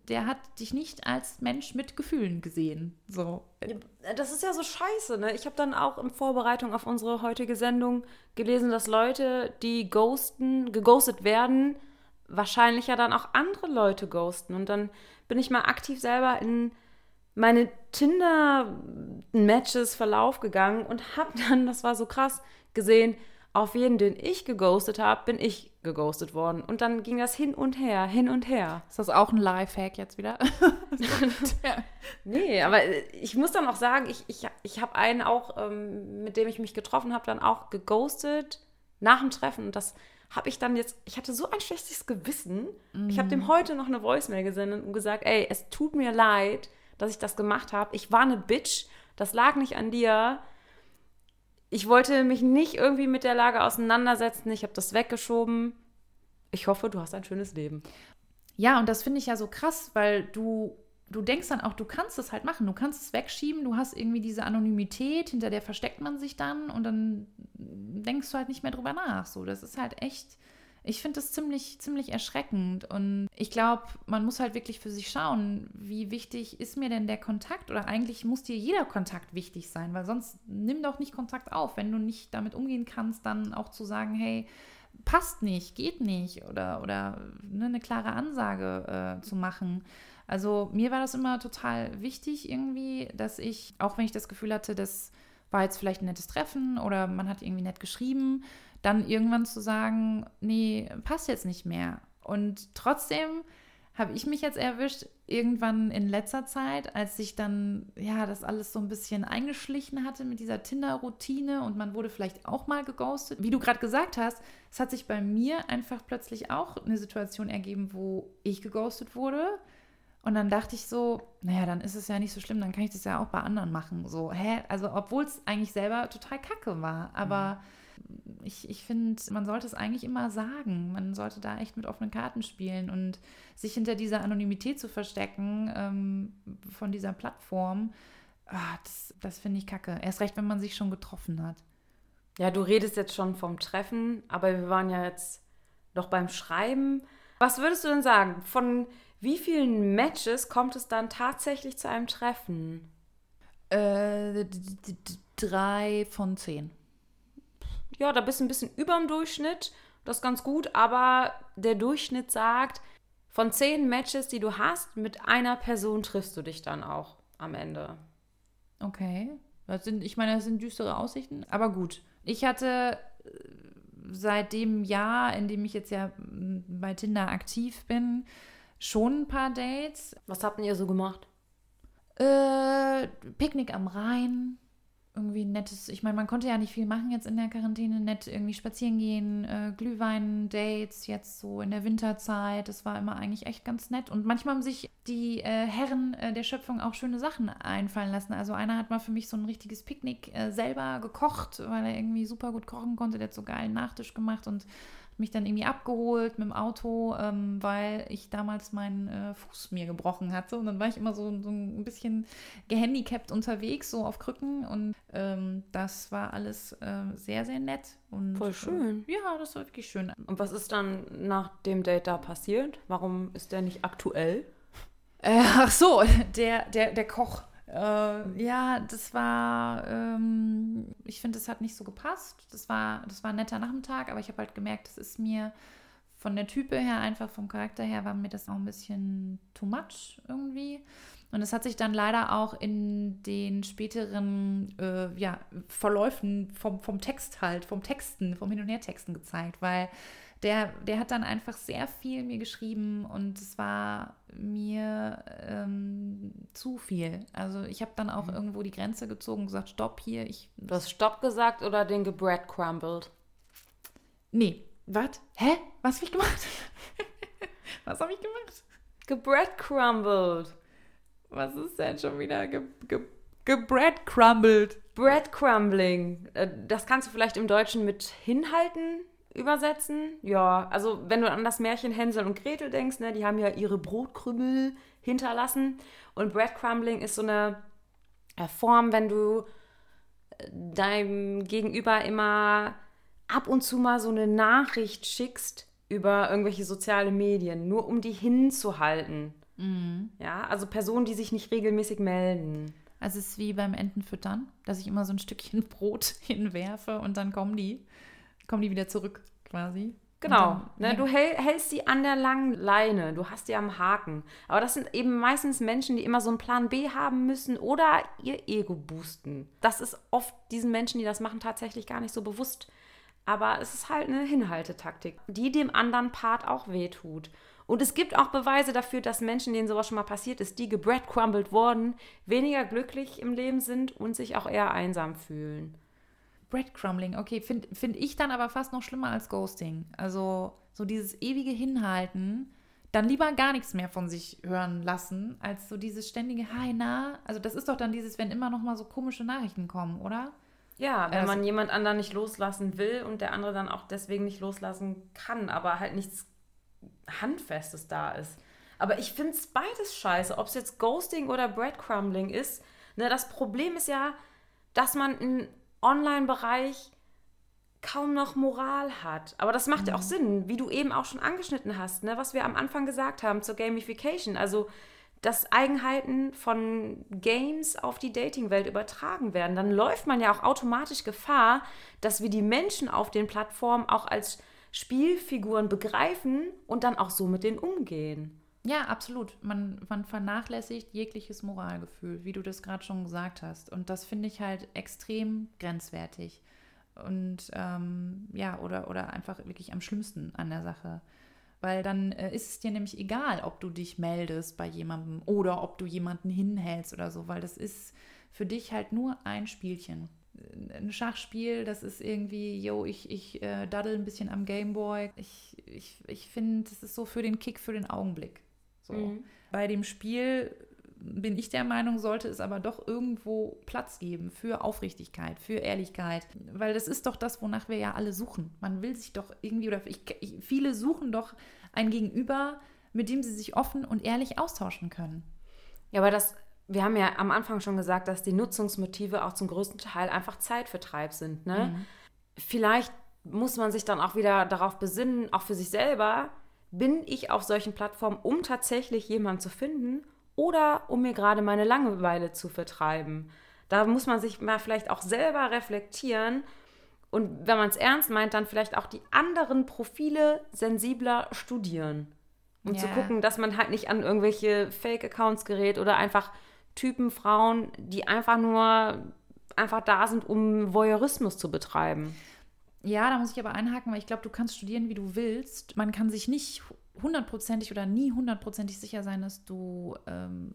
Der hat dich nicht als Mensch mit Gefühlen gesehen. So.
Das ist ja so scheiße, ne? Ich habe dann auch in Vorbereitung auf unsere heutige Sendung gelesen, dass Leute, die ghosten, geghostet werden, wahrscheinlich ja dann auch andere Leute ghosten. Und dann bin ich mal aktiv selber in meine Tinder-Matches Verlauf gegangen und habe dann, das war so krass, gesehen, auf jeden, den ich geghostet habe, bin ich geghostet worden. Und dann ging das hin und her, hin und her. (laughs)
Ist das auch ein Lifehack jetzt wieder? (laughs)
Nee, aber ich muss dann auch sagen, ich, ich, ich habe einen auch, ähm, mit dem ich mich getroffen habe, dann auch geghostet nach dem Treffen. Und das habe ich dann jetzt, ich hatte so ein schlechtes Gewissen. Ich habe dem heute noch eine Voicemail gesendet und gesagt, ey, es tut mir leid, dass ich das gemacht habe. Ich war eine Bitch, das lag nicht an dir. Ich wollte mich nicht irgendwie mit der Lage auseinandersetzen. Ich habe das weggeschoben. Ich hoffe, du hast ein schönes Leben.
Ja, und das finde ich ja so krass, weil du, du denkst dann auch, du kannst es halt machen. Du kannst es wegschieben, du hast irgendwie diese Anonymität, hinter der versteckt man sich dann und dann denkst du halt nicht mehr drüber nach. So, das ist halt echt, ich finde das ziemlich, ziemlich erschreckend. Und ich glaube, man muss halt wirklich für sich schauen, wie wichtig ist mir denn der Kontakt? Oder eigentlich muss dir jeder Kontakt wichtig sein, weil sonst nimm doch nicht Kontakt auf. Wenn du nicht damit umgehen kannst, dann auch zu sagen, hey, passt nicht, geht nicht oder, oder ne, eine klare Ansage äh, zu machen. Also mir war das immer total wichtig irgendwie, dass ich, auch wenn ich das Gefühl hatte, dass war jetzt vielleicht ein nettes Treffen oder man hat irgendwie nett geschrieben, dann irgendwann zu sagen, nee, passt jetzt nicht mehr. Und trotzdem habe ich mich jetzt erwischt, irgendwann in letzter Zeit, als sich dann, ja, das alles so ein bisschen eingeschlichen hatte mit dieser Tinder-Routine und man wurde vielleicht auch mal geghostet. Wie du gerade gesagt hast, es hat sich bei mir einfach plötzlich auch eine Situation ergeben, wo ich geghostet wurde. Und dann dachte ich so, naja, dann ist es ja nicht so schlimm, dann kann ich das ja auch bei anderen machen. So, hä? Also, obwohl es eigentlich selber total kacke war. Aber. Mhm ich, ich finde, man sollte es eigentlich immer sagen. Man sollte da echt mit offenen Karten spielen und sich hinter dieser Anonymität zu verstecken ähm, von dieser Plattform, ah, das, das finde ich kacke. Erst recht, wenn man sich schon getroffen hat.
Ja, du redest jetzt schon vom Treffen, aber wir waren ja jetzt noch beim Schreiben. Was würdest du denn sagen? Von wie vielen Matches kommt es dann tatsächlich zu einem Treffen?
Äh, drei von zehn
ja, da bist du ein bisschen über dem Durchschnitt. Das ist ganz gut, aber der Durchschnitt sagt, von zehn Matches, die du hast, mit einer Person triffst du dich dann auch am Ende.
Okay. Das sind, ich meine, das sind düstere Aussichten, aber gut. Ich hatte äh, seit dem Jahr, in dem ich jetzt ja bei Tinder aktiv bin, schon ein paar Dates.
Was habt ihr so gemacht?
Äh, Picknick am Rhein, irgendwie nettes, ich meine, man konnte ja nicht viel machen jetzt in der Quarantäne, nett irgendwie spazieren gehen, äh, Glühwein, Dates, jetzt so in der Winterzeit, das war immer eigentlich echt ganz nett. Und manchmal haben sich die äh, Herren äh, der Schöpfung auch schöne Sachen einfallen lassen. Also einer hat mal für mich so ein richtiges Picknick äh, selber gekocht, weil er irgendwie super gut kochen konnte, der hat so geilen Nachtisch gemacht und mich dann irgendwie abgeholt mit dem Auto, ähm, weil ich damals meinen äh, Fuß mir gebrochen hatte. Und dann war ich immer so, so ein bisschen gehandicapt unterwegs, so auf Krücken. Und ähm, das war alles äh, sehr, sehr nett. Und,
Voll schön.
Äh, ja, das war wirklich schön.
Und was ist dann nach dem Date da passiert? Warum ist der nicht aktuell?
Äh, ach so, (laughs) der, der, der Koch. Äh, ja, das war, ähm, ich finde, es hat nicht so gepasst. Das war, das war ein netter Nachmittag, aber ich habe halt gemerkt, das ist mir von der Type her, einfach vom Charakter her, war mir das auch ein bisschen too much irgendwie. Und es hat sich dann leider auch in den späteren äh, ja, Verläufen vom, vom Text halt, vom Texten, vom Hin- und Her-Texten gezeigt, weil der, der hat dann einfach sehr viel mir geschrieben und es war mir ähm, zu viel. Also ich habe dann auch mhm. irgendwo die Grenze gezogen und gesagt, stopp hier. Ich,
du hast Stopp gesagt oder den gebreadcrumbled?
Nee. Was? Hä? Was habe ich gemacht? (laughs) Was habe ich gemacht?
Gebreadcrumbled.
Was ist denn schon wieder ge, ge, gebreadcrumbled?
Breadcrumbling. Äh, das kannst du vielleicht im Deutschen mit hinhalten übersetzen. Ja, also wenn du an das Märchen Hänsel und Gretel denkst, ne, die haben ja ihre Brotkrümel hinterlassen. Und Breadcrumbling ist so eine Form, wenn du äh, deinem Gegenüber immer ab und zu mal so eine Nachricht schickst über irgendwelche soziale Medien, nur um die hinzuhalten. Mhm. Ja, also Personen, die sich nicht regelmäßig melden.
Also es ist wie beim Entenfüttern, dass ich immer so ein Stückchen (laughs) Brot hinwerfe und dann kommen die kommen die wieder zurück quasi.
Genau, dann, ne, du hältst sie an der langen Leine, du hast die am Haken. Aber das sind eben meistens Menschen, die immer so einen Plan B haben müssen oder ihr Ego boosten. Das ist oft diesen Menschen, die das machen, tatsächlich gar nicht so bewusst. Aber es ist halt eine Hinhaltetaktik, die dem anderen Part auch wehtut. Und es gibt auch Beweise dafür, dass Menschen, denen sowas schon mal passiert ist, die gebreadcrumbled wurden, weniger glücklich im Leben sind und sich auch eher einsam fühlen.
Breadcrumbling, okay, finde find ich dann aber fast noch schlimmer als Ghosting. Also so dieses ewige Hinhalten, dann lieber gar nichts mehr von sich hören lassen, als so dieses ständige Hi, na. Also das ist doch dann dieses, wenn immer noch mal so komische Nachrichten kommen, oder?
Ja, wenn also, man jemand anderen nicht loslassen will und der andere dann auch deswegen nicht loslassen kann, aber halt nichts Handfestes da ist. Aber ich finde es beides scheiße, ob es jetzt Ghosting oder Breadcrumbling ist. Ne, das Problem ist ja, dass man in Online-Bereich kaum noch Moral hat. Aber das macht mhm. ja auch mhm. Sinn, wie du eben auch schon angeschnitten hast, ne? was wir am Anfang gesagt haben zur Gamification. Also, dass Eigenheiten von Games auf die Dating-Welt übertragen werden. Dann läuft man ja auch automatisch Gefahr, dass wir die Menschen auf den Plattformen auch als Spielfiguren begreifen und dann auch so mit denen umgehen.
Ja, absolut. Man, man vernachlässigt jegliches Moralgefühl, wie du das gerade schon gesagt hast. Und das finde ich halt extrem grenzwertig. Und ähm, ja, oder, oder einfach wirklich am schlimmsten an der Sache. Weil dann äh, ist es dir nämlich egal, ob du dich meldest bei jemandem oder ob du jemanden hinhältst oder so, weil das ist für dich halt nur ein Spielchen. Ein Schachspiel, das ist irgendwie, yo, ich, ich äh, daddel ein bisschen am Gameboy. Ich, ich, ich finde, das ist so für den Kick, für den Augenblick. So. Mhm. Bei dem Spiel bin ich der Meinung, sollte es aber doch irgendwo Platz geben für Aufrichtigkeit, für Ehrlichkeit. Weil das ist doch das, wonach wir ja alle suchen. Man will sich doch irgendwie, oder ich, ich, viele suchen doch ein Gegenüber, mit dem sie sich offen und ehrlich austauschen können.
Ja, aber das, wir haben ja am Anfang schon gesagt, dass die Nutzungsmotive auch zum größten Teil einfach Zeitvertreib sind. Ne? Mhm. Vielleicht muss man sich dann auch wieder darauf besinnen, auch für sich selber, bin ich auf solchen Plattformen, um tatsächlich jemanden zu finden oder um mir gerade meine Langeweile zu vertreiben. Da muss man sich mal vielleicht auch selber reflektieren und wenn man es ernst meint, dann vielleicht auch die anderen Profile sensibler studieren. Um yeah. zu gucken, dass man halt nicht an irgendwelche Fake-Accounts gerät oder einfach Typen, Frauen, die einfach nur einfach da sind, um Voyeurismus zu betreiben.
Ja, da muss ich aber einhaken, weil ich glaube, du kannst studieren, wie du willst. Man kann sich nicht hundertprozentig oder nie hundertprozentig sicher sein, dass du ähm,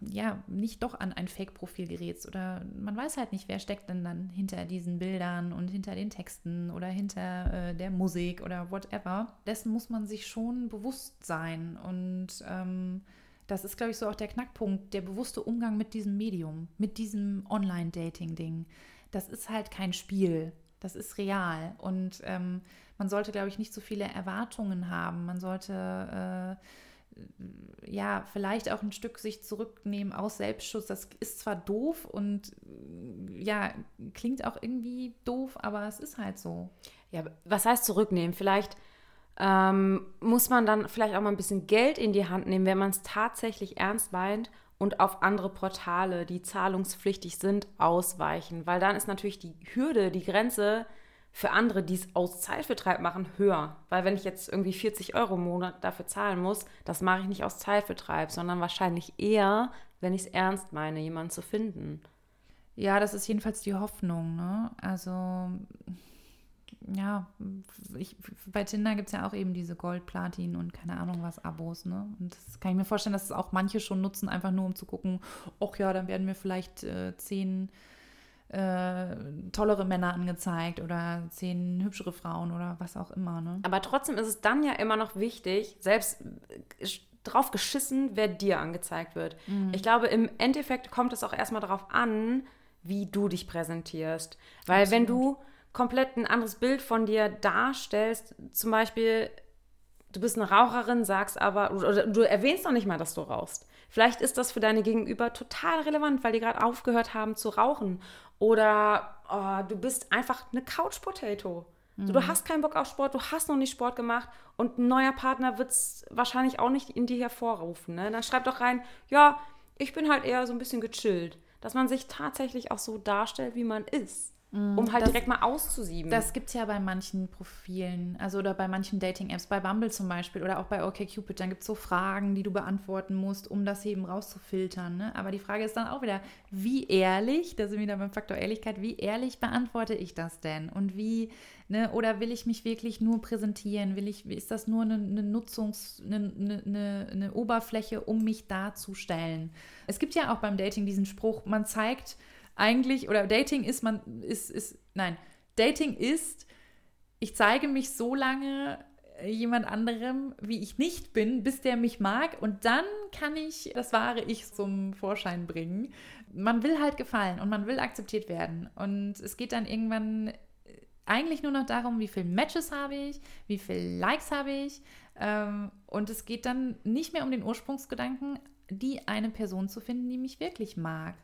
ja nicht doch an ein Fake-Profil gerätst. Oder man weiß halt nicht, wer steckt denn dann hinter diesen Bildern und hinter den Texten oder hinter äh, der Musik oder whatever. Dessen muss man sich schon bewusst sein. Und ähm, das ist, glaube ich, so auch der Knackpunkt, der bewusste Umgang mit diesem Medium, mit diesem Online-Dating-Ding. Das ist halt kein Spiel. Das ist real. Und ähm, man sollte, glaube ich, nicht so viele Erwartungen haben. Man sollte äh, ja vielleicht auch ein Stück sich zurücknehmen aus Selbstschutz. Das ist zwar doof und ja, klingt auch irgendwie doof, aber es ist halt so.
Ja, was heißt zurücknehmen? Vielleicht ähm, muss man dann vielleicht auch mal ein bisschen Geld in die Hand nehmen, wenn man es tatsächlich ernst meint und auf andere Portale, die zahlungspflichtig sind, ausweichen. Weil dann ist natürlich die Hürde, die Grenze für andere, die es aus Zeitvertreib machen, höher. Weil wenn ich jetzt irgendwie 40 Euro im Monat dafür zahlen muss, das mache ich nicht aus Zeitvertreib, sondern wahrscheinlich eher, wenn ich es ernst meine, jemanden zu finden.
Ja, das ist jedenfalls die Hoffnung. Ne? Also ja, ich, bei Tinder gibt es ja auch eben diese Gold, Platin und keine Ahnung was Abos, ne? Und das kann ich mir vorstellen, dass es auch manche schon nutzen, einfach nur um zu gucken, ach ja, dann werden mir vielleicht äh, zehn äh, tollere Männer angezeigt oder zehn hübschere Frauen oder was auch immer, ne?
Aber trotzdem ist es dann ja immer noch wichtig, selbst äh, drauf geschissen, wer dir angezeigt wird. Mhm. Ich glaube, im Endeffekt kommt es auch erstmal darauf an, wie du dich präsentierst. Weil Absolut. wenn du komplett ein anderes Bild von dir darstellst. Zum Beispiel, du bist eine Raucherin, sagst aber, oder du erwähnst noch nicht mal, dass du rauchst. Vielleicht ist das für deine Gegenüber total relevant, weil die gerade aufgehört haben zu rauchen. Oder oh, du bist einfach eine Couch-Potato. Mhm. Du hast keinen Bock auf Sport, du hast noch nicht Sport gemacht und ein neuer Partner wird es wahrscheinlich auch nicht in dir hervorrufen. Ne? Dann schreib doch rein, ja, ich bin halt eher so ein bisschen gechillt. Dass man sich tatsächlich auch so darstellt, wie man ist. Um mm, halt das, direkt mal auszusieben.
Das gibt es ja bei manchen Profilen, also oder bei manchen Dating-Apps, bei Bumble zum Beispiel oder auch bei OkCupid. Dann gibt es so Fragen, die du beantworten musst, um das eben rauszufiltern. Ne? Aber die Frage ist dann auch wieder, wie ehrlich, da sind wir wieder beim Faktor Ehrlichkeit, wie ehrlich beantworte ich das denn? Und wie, ne, oder will ich mich wirklich nur präsentieren? Will ich, ist das nur eine, eine Nutzungs-, eine, eine, eine Oberfläche, um mich darzustellen? Es gibt ja auch beim Dating diesen Spruch, man zeigt eigentlich, oder Dating ist man, ist, ist, nein, Dating ist, ich zeige mich so lange äh, jemand anderem, wie ich nicht bin, bis der mich mag und dann kann ich das wahre Ich zum Vorschein bringen. Man will halt gefallen und man will akzeptiert werden. Und es geht dann irgendwann äh, eigentlich nur noch darum, wie viele Matches habe ich, wie viele Likes habe ich ähm, und es geht dann nicht mehr um den Ursprungsgedanken, die eine Person zu finden, die mich wirklich mag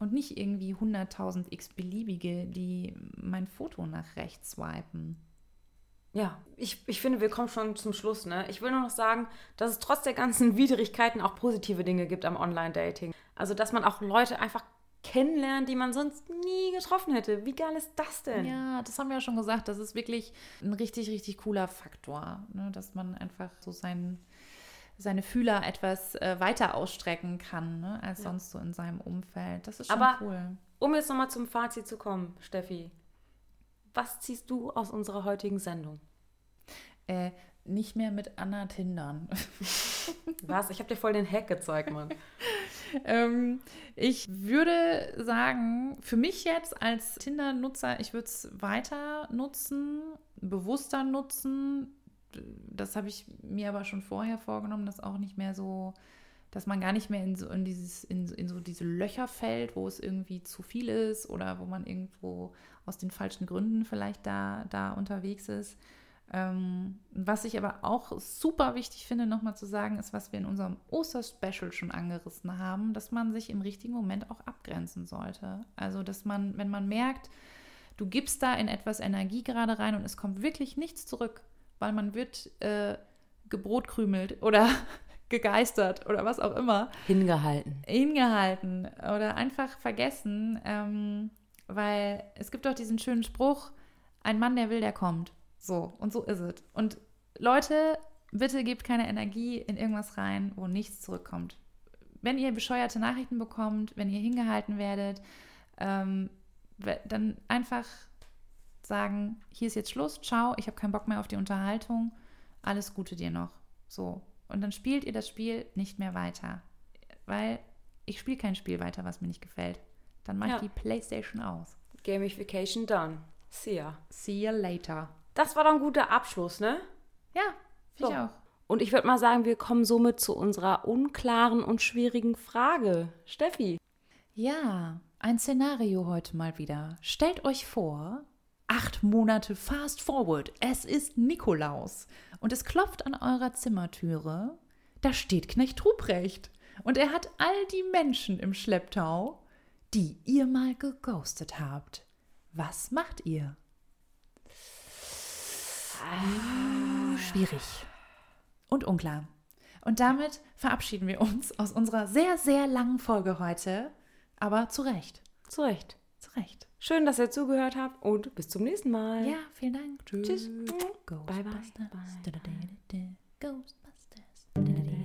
und nicht irgendwie 100.000 x-beliebige, die mein Foto nach rechts swipen.
Ja, ich, ich finde, wir kommen schon zum Schluss. Ne? Ich will nur noch sagen, dass es trotz der ganzen (laughs) Widrigkeiten auch positive Dinge gibt am Online-Dating. Also, dass man auch Leute einfach kennenlernt, die man sonst nie getroffen hätte. Wie geil ist das denn?
Ja, das haben wir ja schon gesagt. Das ist wirklich ein richtig, richtig cooler Faktor, ne? dass man einfach so sein seine Fühler etwas äh, weiter ausstrecken kann, ne, als ja. sonst so in seinem Umfeld. Das ist schon
Aber
cool.
Um jetzt nochmal zum Fazit zu kommen, Steffi, was ziehst du aus unserer heutigen Sendung?
Äh, nicht mehr mit Anna Tindern. (laughs)
Was? Ich habe dir voll den Hack gezeigt, Mann. (laughs)
ähm, ich würde sagen, für mich jetzt als Tinder-Nutzer, ich würde es weiter nutzen, bewusster nutzen. Das habe ich mir aber schon vorher vorgenommen, das auch nicht mehr so, dass man gar nicht mehr in so, in dieses, in, in so diese Löcher fällt, wo es irgendwie zu viel ist oder wo man irgendwo aus den falschen Gründen vielleicht da, da unterwegs ist. Ähm, was ich aber auch super wichtig finde, nochmal zu sagen, ist, was wir in unserem Oster-Special schon angerissen haben, dass man sich im richtigen Moment auch abgrenzen sollte. Also, dass man, wenn man merkt, du gibst da in etwas Energie gerade rein und es kommt wirklich nichts zurück, weil man wird äh, gebrotkrümelt oder (laughs) gegeistert oder was auch immer.
Hingehalten.
Hingehalten oder einfach vergessen, ähm, weil es gibt doch diesen schönen Spruch, ein Mann, der will, der kommt. So, und so ist es. Und Leute, bitte gebt keine Energie in irgendwas rein, wo nichts zurückkommt. Wenn ihr bescheuerte Nachrichten bekommt, wenn ihr hingehalten werdet, ähm, dann einfach sagen, hier ist jetzt Schluss, ciao, ich habe keinen Bock mehr auf die Unterhaltung, alles Gute dir noch. So. Und dann spielt ihr das Spiel nicht mehr weiter. Weil ich spiele kein Spiel weiter, was mir nicht gefällt. Dann mache ja. ich die Playstation aus.
Gamification done. See ya.
See ya later.
Das war doch ein guter Abschluss, ne?
Ja, so. ich auch.
Und ich würde mal sagen, wir kommen somit zu unserer unklaren und schwierigen Frage. Steffi.
Ja, ein Szenario heute mal wieder. Stellt euch vor, acht Monate fast forward. Es ist Nikolaus. Und es klopft an eurer Zimmertüre. Da steht Knecht Ruprecht. Und er hat all die Menschen im Schlepptau, die ihr mal geghostet habt. Was macht ihr? Ah. Schwierig. Und unklar. Und damit verabschieden wir uns aus unserer sehr, sehr langen Folge heute. Aber zu Recht.
Zu Recht.
Zu Recht.
Schön, dass ihr zugehört habt und bis zum nächsten Mal.
Ja, vielen Dank.
Tschüss. Tschüss.
Ghostbusters. Bye, bye. bye. Ghostbusters.